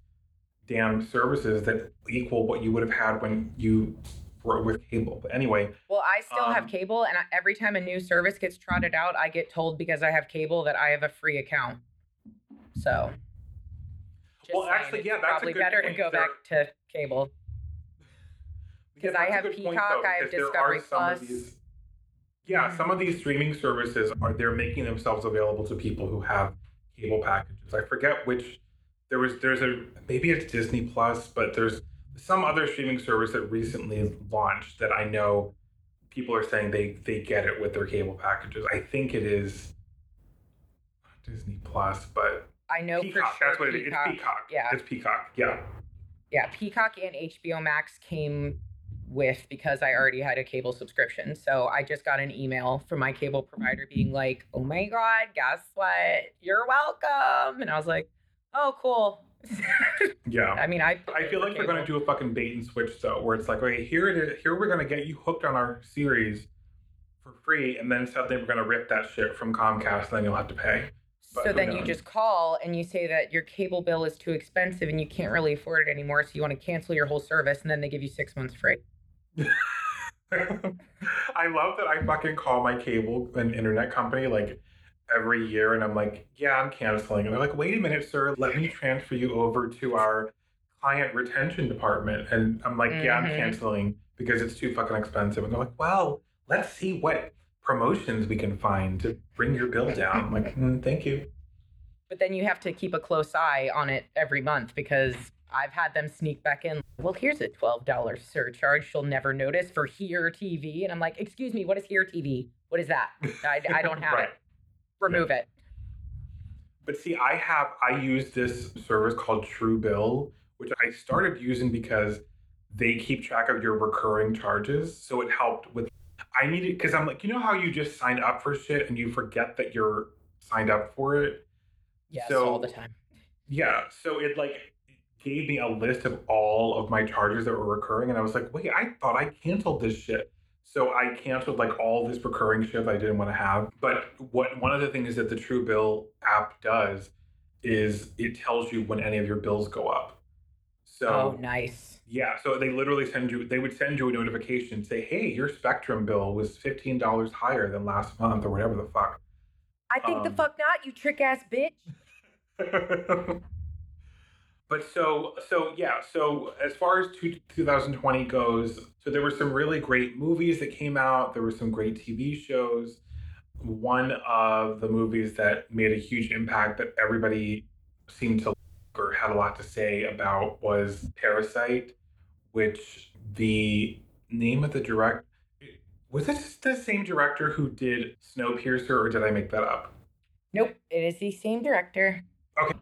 damn services that equal what you would have had when you with cable. But anyway, Well, I still have Um, cable, and I, every time a new service gets trotted out, I get told because I have cable that I have a free account. So, Well, actually, yeah, that's a probably good better to go There- back to cable. because I have good point, Peacock, though, I have Discovery are some of Plus. these- yeah, some of these streaming services are they're making themselves available to people who have cable packages. I forget which. There was there's a maybe it's Disney Plus, but there's some other streaming service that recently launched that I know people are saying they they get it with their cable packages. I think it is Disney Plus, but I know Peacock. for sure. that's what it is. It's Peacock. Yeah. it's Peacock. Yeah. Yeah, Peacock and HBO Max came with because I already had a cable subscription. So I just got an email from my cable provider being like, "Oh my god, guess what? You're welcome." And I was like, "Oh, cool." Yeah. I mean, I I feel like they're going to do a fucking bait and switch though, where it's like, okay, here it is. Here we're going to get you hooked on our series for free, and then suddenly we're going to rip that shit from Comcast, and then you'll have to pay. But So then you just call and you say that your cable bill is too expensive and you can't really afford it anymore, so you want to cancel your whole service, and then they give you six months free. I love that I fucking call my cable and internet company like every year, and I'm like, yeah, I'm canceling, and they're like, wait a minute, sir, let me transfer you over to our client retention department, and I'm like, yeah, I'm Mhm. canceling because it's too fucking expensive, and they're like, well, let's see what promotions we can find to bring your bill down. I'm like, mm, thank you. But then you have to keep a close eye on it every month because I've had them sneak back in. Well, here's a $12 surcharge you'll never notice for Here TV. And I'm like, excuse me, what is Here TV? What is that? I, I don't have Right. it. Remove it. But see, I have I use this service called Truebill, which I started using because they keep track of your recurring charges. So it helped with I needed because I'm like, you know how you just sign up for shit and you forget that you're signed up for it? Yes, So- all the time. Yeah. So it like gave me a list of all of my charges that were recurring, and I was like, wait, I thought I canceled this shit. So I canceled like all this recurring shit I didn't want to have. But what one of the things that the Truebill app does is it tells you when any of your bills go up. So Oh, nice. yeah, so they literally send you they would send you a notification say, "Hey, your Spectrum bill was $15 higher than last month or whatever the fuck." I think the Um, fuck not, you trick ass bitch. but so so yeah so as far as two, 2020 goes so there were some really great movies that came out. There were some great tv shows. One of the movies that made a huge impact that everybody seemed to or had a lot to say about was parasite which the name of the direct was it the same director who did snowpiercer or did i make that up? Nope, it is the same director.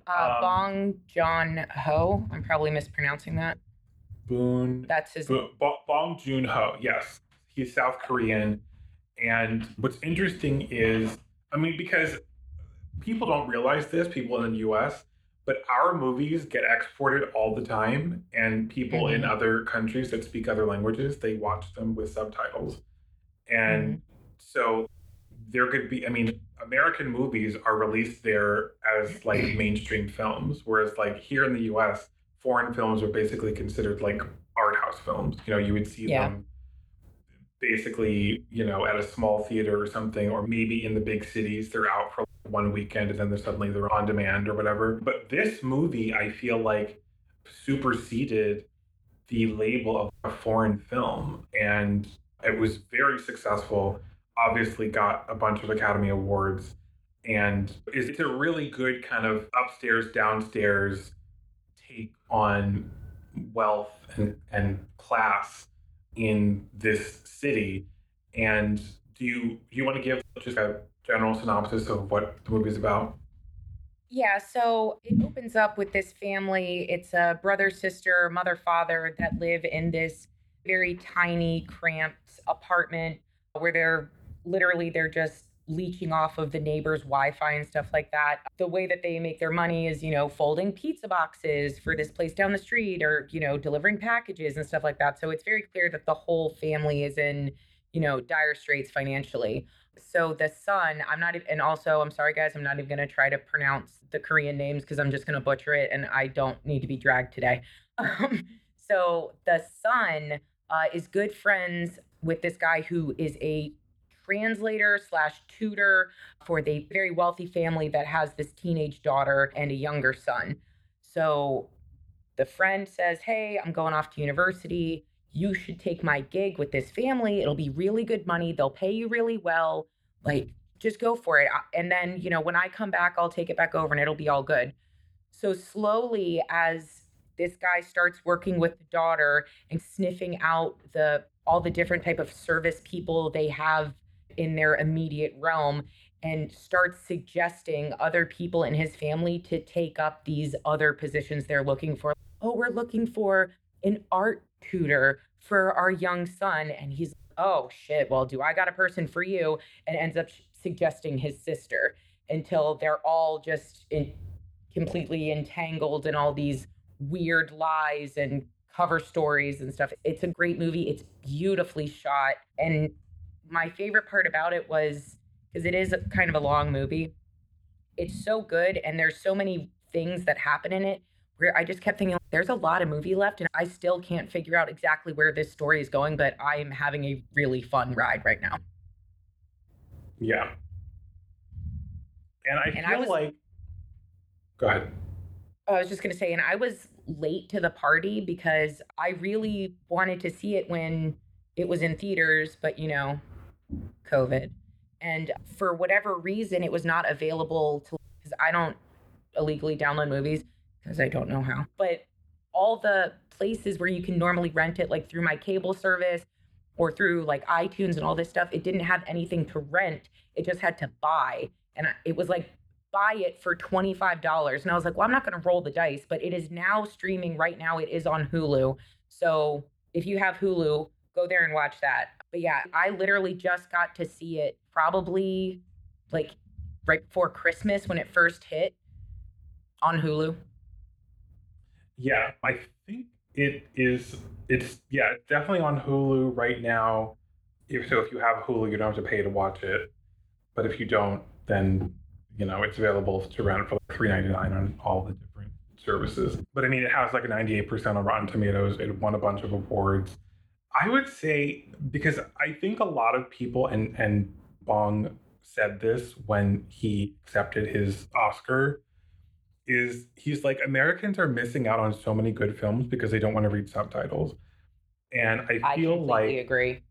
Uh, um, Bong John Ho. I'm probably mispronouncing that. boone That's his. Bo- Bo- Bong Joon Ho, yes, he's South Korean, And what's interesting is, I mean, because people don't realize this, people in the US, but our movies get exported all the time. And people mm-hmm. in other countries that speak other languages, they watch them with subtitles. And mm-hmm. so there could be, I mean, American movies are released there as like mainstream films, whereas like here in the US, foreign films are basically considered like art house films. You know, you would see yeah. them basically, you know, at a small theater or something, or maybe in the big cities, they're out for one weekend and then they're suddenly they're on demand or whatever. But this movie, I feel like superseded the label of a foreign film. And it was very successful, obviously got a bunch of Academy Awards. And it's a really good kind of upstairs, downstairs take on wealth and, and class in this city. And do you do you want to give just a general synopsis of what the movie is about? Yeah, so it opens up with this family. It's a brother, sister, mother, father that live in this very tiny, cramped apartment where they're literally they're just leeching off of the neighbor's Wi-Fi and stuff like that. The way that they make their money is, you know, folding pizza boxes for this place down the street or, you know, delivering packages and stuff like that. So it's very clear that the whole family is in, you know, dire straits financially. So the son, I'm not and also I'm sorry guys, I'm not even going to try to pronounce the Korean names because I'm just going to butcher it and I don't need to be dragged today. Um, so the son uh, is good friends with this guy who is a translator slash tutor for the very wealthy family that has this teenage daughter and a younger son. So the friend says, Hey, I'm going off to university. You should take my gig with this family. It'll be really good money. They'll pay you really well. Like, just go for it. And then, you know, when I come back, I'll take it back over and it'll be all good. So slowly, as this guy starts working with the daughter and sniffing out the all the different type of service people they have in their immediate realm and starts suggesting other people in his family to take up these other positions they're looking for. Oh, we're looking for an art tutor for our young son. And he's, oh shit, well, do I got a person for you? And ends up suggesting his sister until they're all just in, completely entangled in all these weird lies and cover stories and stuff. It's a great movie. It's beautifully shot. And my favorite part about it was because it is a, kind of a long movie. It's so good, and there's so many things that happen in it where I just kept thinking, there's a lot of movie left, and I still can't figure out exactly where this story is going, but I am having a really fun ride right now. Yeah. And I and feel I was, like. Go ahead. Oh, I was just going to say, and I was late to the party because I really wanted to see it when it was in theaters, but you know, COVID. And for whatever reason, it was not available to, because I don't illegally download movies because I don't know how. But all the places where you can normally rent it, like through my cable service or through like iTunes and all this stuff, it didn't have anything to rent. It just had to buy. And it was like, buy it for $25. And I was like, well, I'm not going to roll the dice, but it is now streaming right now. It is on Hulu. So if you have Hulu, go there and watch that. But yeah, I literally just got to see it probably like right before Christmas when it first hit on Hulu. Yeah, I think it is. It's yeah, definitely on Hulu right now. If so, if you have Hulu, you don't have to pay to watch it. But if you don't, then you know it's available to rent for like three ninety nine on all the different services. But I mean, it has like a ninety eight percent on Rotten Tomatoes. It won a bunch of awards. I would say because I think a lot of people and and Bong said this when he accepted his Oscar is he's like Americans are missing out on so many good films because they don't want to read subtitles. And I feel like I like agree.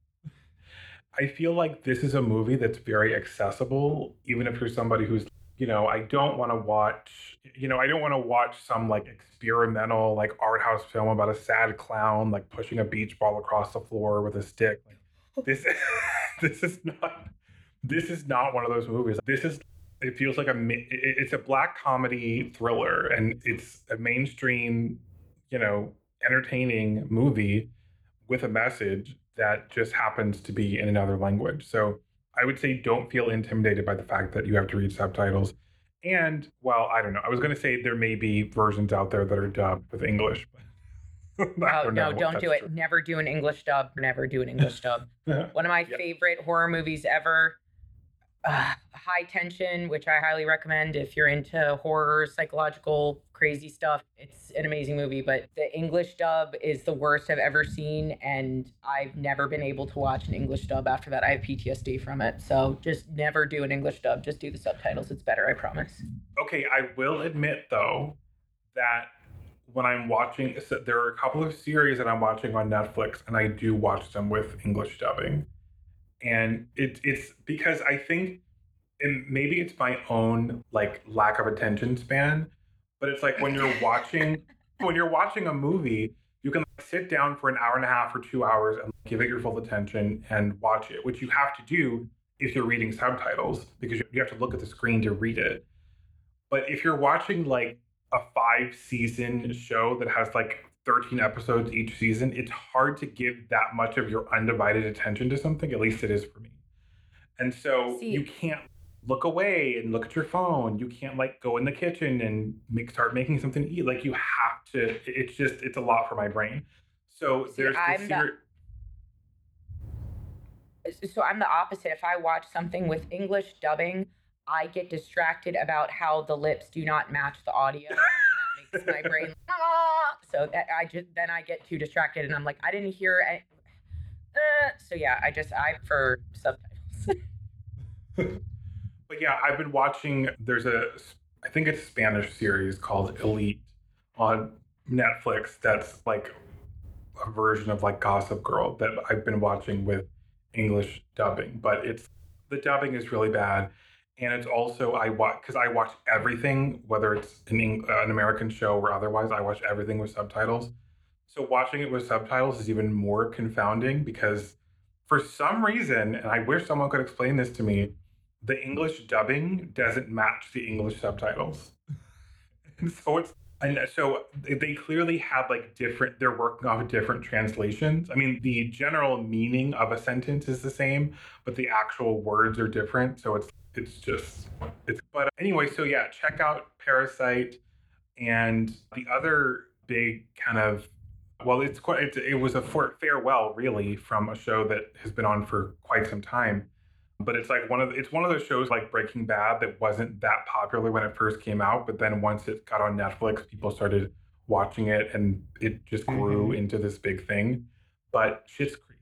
I feel like this is a movie that's very accessible even if you're somebody who's you know, I don't want to watch, you know, I don't want to watch some like experimental, like art house film about a sad clown like pushing a beach ball across the floor with a stick. Like, this, this is not, this is not one of those movies. This is, it feels like a, it's a black comedy thriller, and it's a mainstream, you know, entertaining movie with a message that just happens to be in another language. So I would say don't feel intimidated by the fact that you have to read subtitles. And well, I don't know. I was going to say there may be versions out there that are dubbed with English. But Oh don't no, don't do it. true. Never do an English dub. Never do an English dub. One of my Yep. favorite horror movies ever. Uh, High Tension, which I highly recommend if you're into horror, psychological, crazy stuff. It's an amazing movie, but the English dub is the worst I've ever seen, and I've never been able to watch an English dub after that. I have PTSD from it. So just never do an English dub. Just do the subtitles. It's better, I promise. Okay, I will admit though that when I'm watching, so there are a couple of series that I'm watching on Netflix, and I do watch them with English dubbing, and it, it's because I think, and maybe it's my own like lack of attention span, but it's like when you're watching when you're watching a movie, you can like, sit down for an hour and a half or two hours and give it your full attention and watch it, which you have to do if you're reading subtitles because you you have to look at the screen to read it. But if you're watching like a five season show that has like 13 episodes each season, it's hard to give that much of your undivided attention to something. At least it is for me. And so See- you can't look away and look at your phone. You can't like go in the kitchen and make start making something to eat. Like you have to. It's just it's a lot for my brain. So See, there's I'm the- so I'm the opposite. If I watch something with English dubbing, I get distracted about how the lips do not match the audio, and then that my brain. "Ah!" So that I just then I get too distracted, and I'm like, I didn't hear. It. Uh, so yeah, I just I prefer subtitles. But yeah, I've been watching. There's a, I think it's a Spanish series called Elite on Netflix. That's like a version of like Gossip Girl that I've been watching with English dubbing. But it's the dubbing is really bad, and it's also I watch because I watch everything, whether it's an uh, an American show or otherwise. I watch everything with subtitles. So watching it with subtitles is even more confounding because for some reason, and I wish someone could explain this to me, the English dubbing doesn't match the English subtitles. and so it's and so they- clearly have like different they're working off of different translations. I mean, the general meaning of a sentence is the same, but the actual words are different. So it's it's just it's but anyway, so yeah, check out Parasite and the other big kind of well, it's quite it's, it was a for- farewell really from a show that has been on for quite some time but it's like one of the, it's one of those shows like Breaking Bad that wasn't that popular when it first came out, but then once it got on Netflix, people started watching it, and it just grew mm-hmm. into this big thing. But Schitt's Creek.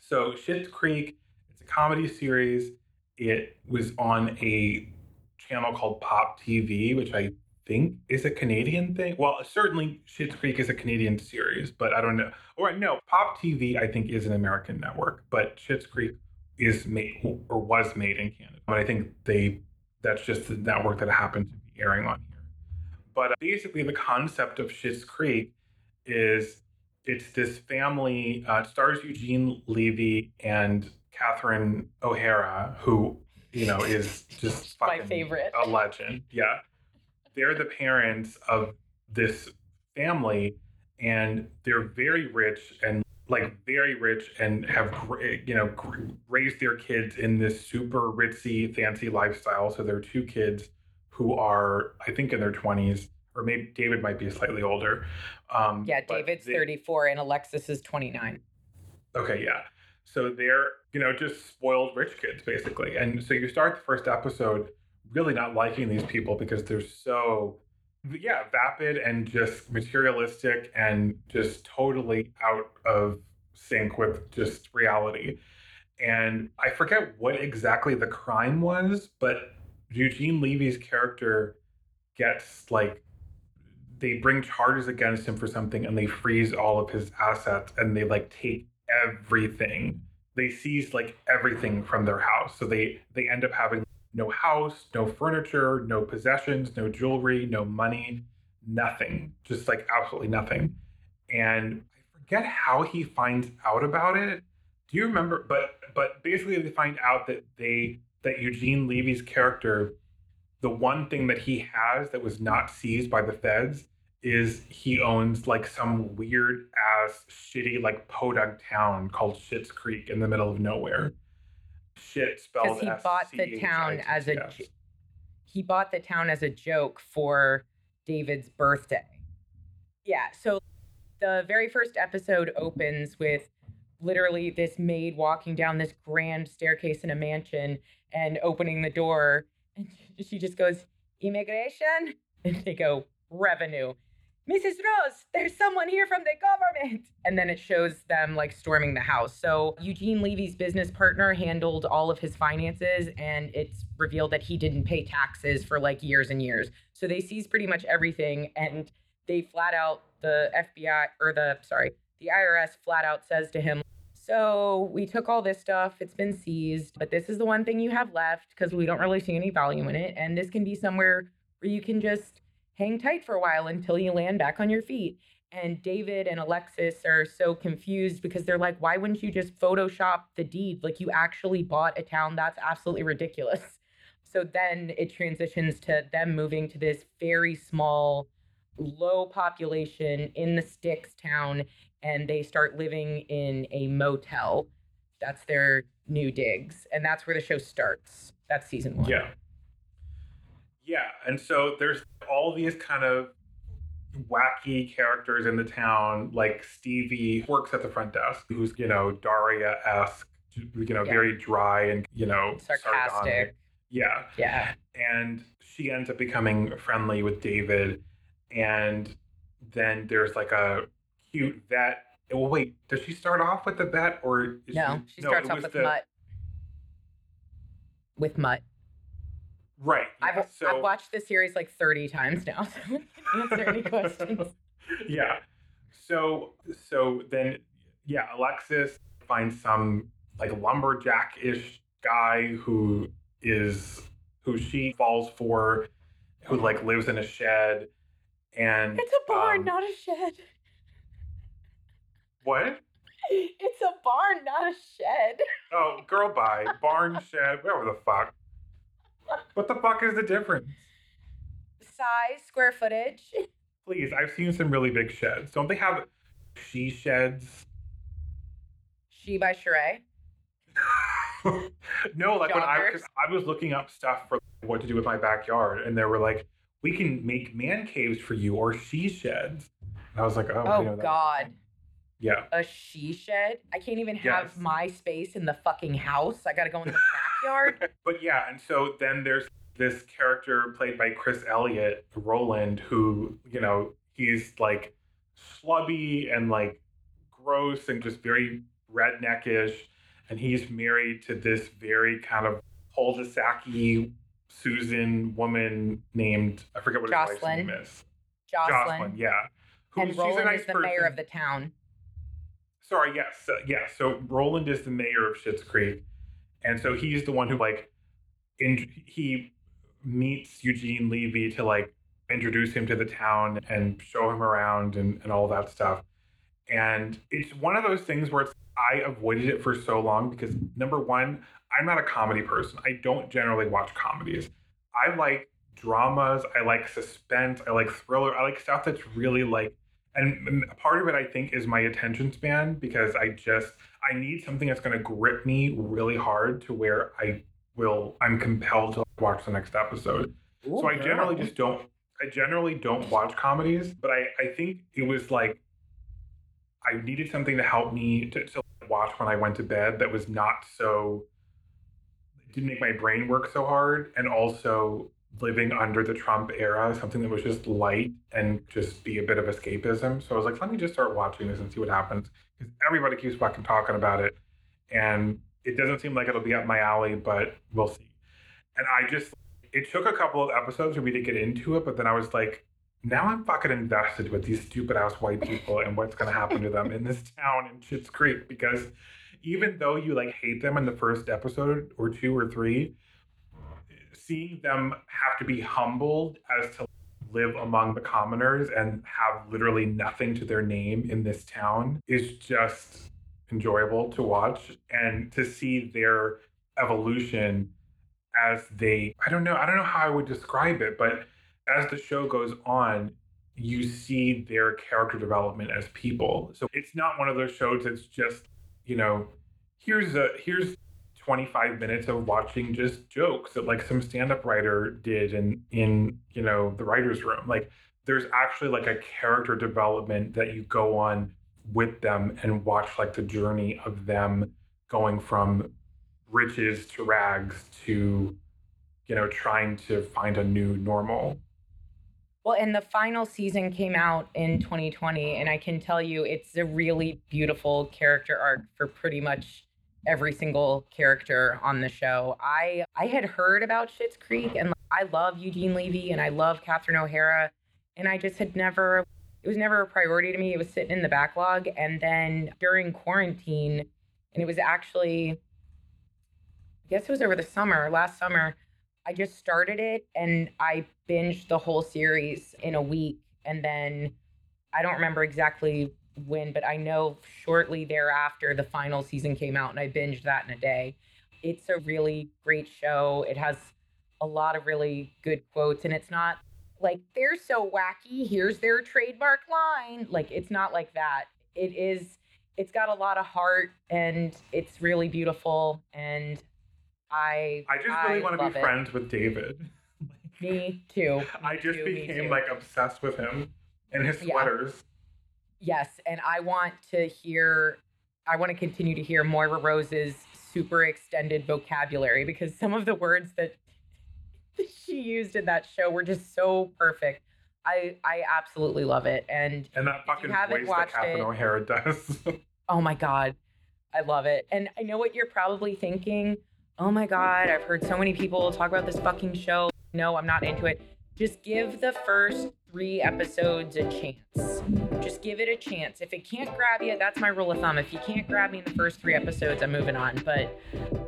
So Schitt's Creek, it's a comedy series. It was on a channel called Pop TV, which I think is a Canadian thing. Well, certainly Schitt's Creek is a Canadian series, but I don't know. Or no, Pop TV I think is an American network, but Schitt's Creek is made or was made in Canada. But I think they that's just the network that happened to be airing on here. But uh, basically, the concept of Schitt's Creek is it's this family. Uh, stars Eugene Levy and Catherine O'Hara, who you know is just My favorite. a legend. Yeah, they're the parents of this family, and they're very rich and like very rich and have you know raised their kids in this super ritzy fancy lifestyle so there are two kids who are i think in their 20s or maybe david might be slightly older um yeah, David's they- 34 and Alexis is 29. Okay, yeah. So they're, you know, just spoiled rich kids, basically. And so you start the first episode really not liking these people because they're so, yeah, vapid and just materialistic and just totally out of sync with just reality. And I forget what exactly the crime was, but Eugene Levy's character gets like they bring charges against him for something and they freeze all of his assets and they like take everything. They seize like everything from their house. So they they end up having no house no furniture no possessions no jewelry no money nothing. Just like absolutely nothing. And i forget how he finds out about it. Do you remember but but basically they find out that they that eugene levy's character the one thing that he has that was not seized by the feds is he owns like some weird ass shitty like podunk town called Schitt's Creek in the middle of nowhere. shit spelled because he bought the town as a he bought the town as a joke for David's birthday. Yeah, so the very first episode opens with literally this maid walking down this grand staircase in a mansion and opening the door and she just goes immigration and they go revenue Mrs. Rose, there's someone here from the government. And then it shows them like storming the house. So Eugene Levy's business partner handled all of his finances, and it's revealed that he didn't pay taxes for like years and years. So they seize pretty much everything, and they flat out, the FBI or the, sorry, the IRS flat out says to him, so we took all this stuff, it's been seized, but this is the one thing you have left because we don't really see any value in it. And this can be somewhere where you can just hang tight for a while until you land back on your feet. And David and Alexis are so confused because they're like, why wouldn't you just Photoshop the deed? Like, you actually bought a town. That's absolutely ridiculous. So then it transitions to them moving to this very small, low population in the sticks town, and they start living in a motel. That's their new digs. And that's where the show starts. That's season one. Yeah. Yeah. And so there's all these kind of wacky characters in the town, like Stevie works at the front desk, who's, you know, Daria esque, you know, Yeah. very dry and, you know, Sarcastic. sardonic. Yeah. Yeah. And she ends up becoming friendly with David. And then there's like a cute vet. Well, wait, does she start off with the vet or is No, she no, starts it off with the- Mutt. With Mutt. Right. I've, so, I've watched this series like 30 times now. So I can answer any questions. yeah. So so then yeah, Alexis finds some like lumberjack-ish guy who is who she falls for, who like lives in a shed, and It's a barn, um, not a shed. what? It's a barn, not a shed. Oh, girl, bye. Barn shed, whatever the fuck. What the fuck is the difference? Size, square footage. Please, I've seen some really big sheds. Don't they have she sheds? She by Sheree. no, like when I, I was looking up stuff for what to do with my backyard, and they were like, "We can make man caves for you or she sheds." And I was like, "Oh, Oh, didn't know God. Thing." Yeah, A she shed? I can't even Yes. have my space in the fucking house. I gotta go in the backyard. but yeah, and so then there's this character played by Chris Elliott, Roland, who you know he's like slubby and like gross and just very redneckish, and he's married to this very kind of cul-de-sac Susan woman named I forget what his wife's name is. Jocelyn. yeah. Who- And Roland nice is the mayor of the town. Sorry, yes, uh, yeah. So Roland is the mayor of Schitt's Creek, and so he's the one who like, in, he meets Eugene Levy to like introduce him to the town and show him around and, and all that stuff. And it's one of those things where it's, I avoided it for so long because number one, I'm not a comedy person. I don't generally watch comedies. I like dramas. I like suspense. I like thriller. I like stuff that's really like and part of it i think is my attention span because i just i need something that's going to grip me really hard to where i will i'm compelled to watch the next episode. So i generally just don't i generally don't watch comedies but i i think it was like i needed something to help me to, to watch when i went to bed that was not so didn't make my brain work so hard. And also living under the Trump era, something that was just light and just be a bit of escapism. So I was like, let me just start watching this and see what happens. Because everybody keeps fucking talking about it. And it doesn't seem like it'll be up my alley, but we'll see. And I just, it took a couple of episodes for me to get into it, but then I was like, now I'm fucking invested with these stupid ass white people and what's going to happen to them in this town in Schitt's Creek. Because even though you like hate them in the first episode or two or three, seeing them have to be humbled as to live among the commoners and have literally nothing to their name in this town is just enjoyable to watch and to see their evolution as they I don't know I don't know how I would describe it but as the show goes on you see their character development as people. So it's not one of those shows that's just you know here's a here's 25 minutes of watching just jokes that like some stand-up writer did in in you know the writer's room. Like there's actually like a character development that you go on with them and watch like the journey of them going from riches to rags to you know trying to find a new normal. Well, and the final season came out in 2020, and I can tell you it's a really beautiful character arc for pretty much every single character on the show. I I had heard about Schitt's Creek, and I love Eugene Levy, and I love Catherine O'Hara, and I just had never. It was never a priority to me. It was sitting in the backlog, and then during quarantine, and it was actually, I guess it was over the summer, last summer. I just started it and I binged the whole series in a week. And then I don't remember exactly when, but I know shortly thereafter the final season came out and I binged that in a day. It's a really great show. It has a lot of really good quotes and it's not like they're so wacky. Here's their trademark line. Like it's not like that. It is it's got a lot of heart and it's really beautiful and I I just really want to be it. friends with David. Me too. Me I just too, became like obsessed with him and his sweaters. Yes, and I want to hear I want to continue to hear Moira Rose's super extended vocabulary because some of the words that she used in that show were just so perfect. I I absolutely love it. And And that fucking voice that watched Catherine it- O'Hara does. oh my god, I love it. And I know what you're probably thinking. Oh my god, I've heard so many people talk about this fucking show. No, I'm not into it. Just give the first three episodes a chance. Just give it a chance. If it can't grab you, that's my rule of thumb. If you can't grab me in the first three episodes, I'm moving on. But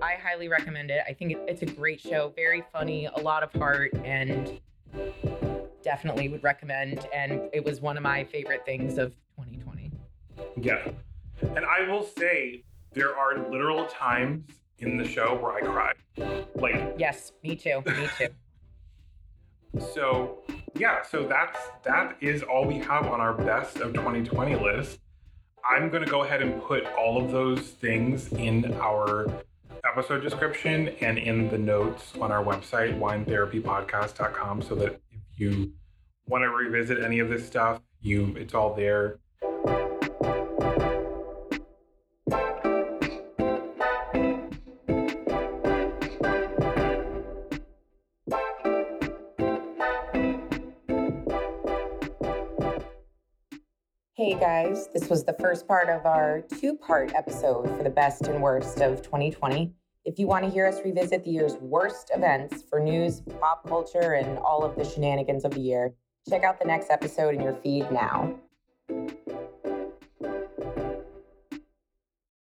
I highly recommend it. I think it's a great show, very funny, a lot of heart, and definitely would recommend. And it was one of my favorite things of 2020. yeah. And I will say there are literal times in the show where I cried. Like Yes, me too. Me too. So yeah, so that's that is all we have on our best of 2020 list. I'm gonna go ahead and put all of those things in our episode description and in the notes on our website, winetherapypodcast.com, so that if you want to revisit any of this stuff, you it's all there. Guys, this was the first part of our two part episode for the best and worst of 2020. If you want to hear us revisit the year's worst events for news, pop culture, and all of the shenanigans of the year, check out the next episode in your feed now.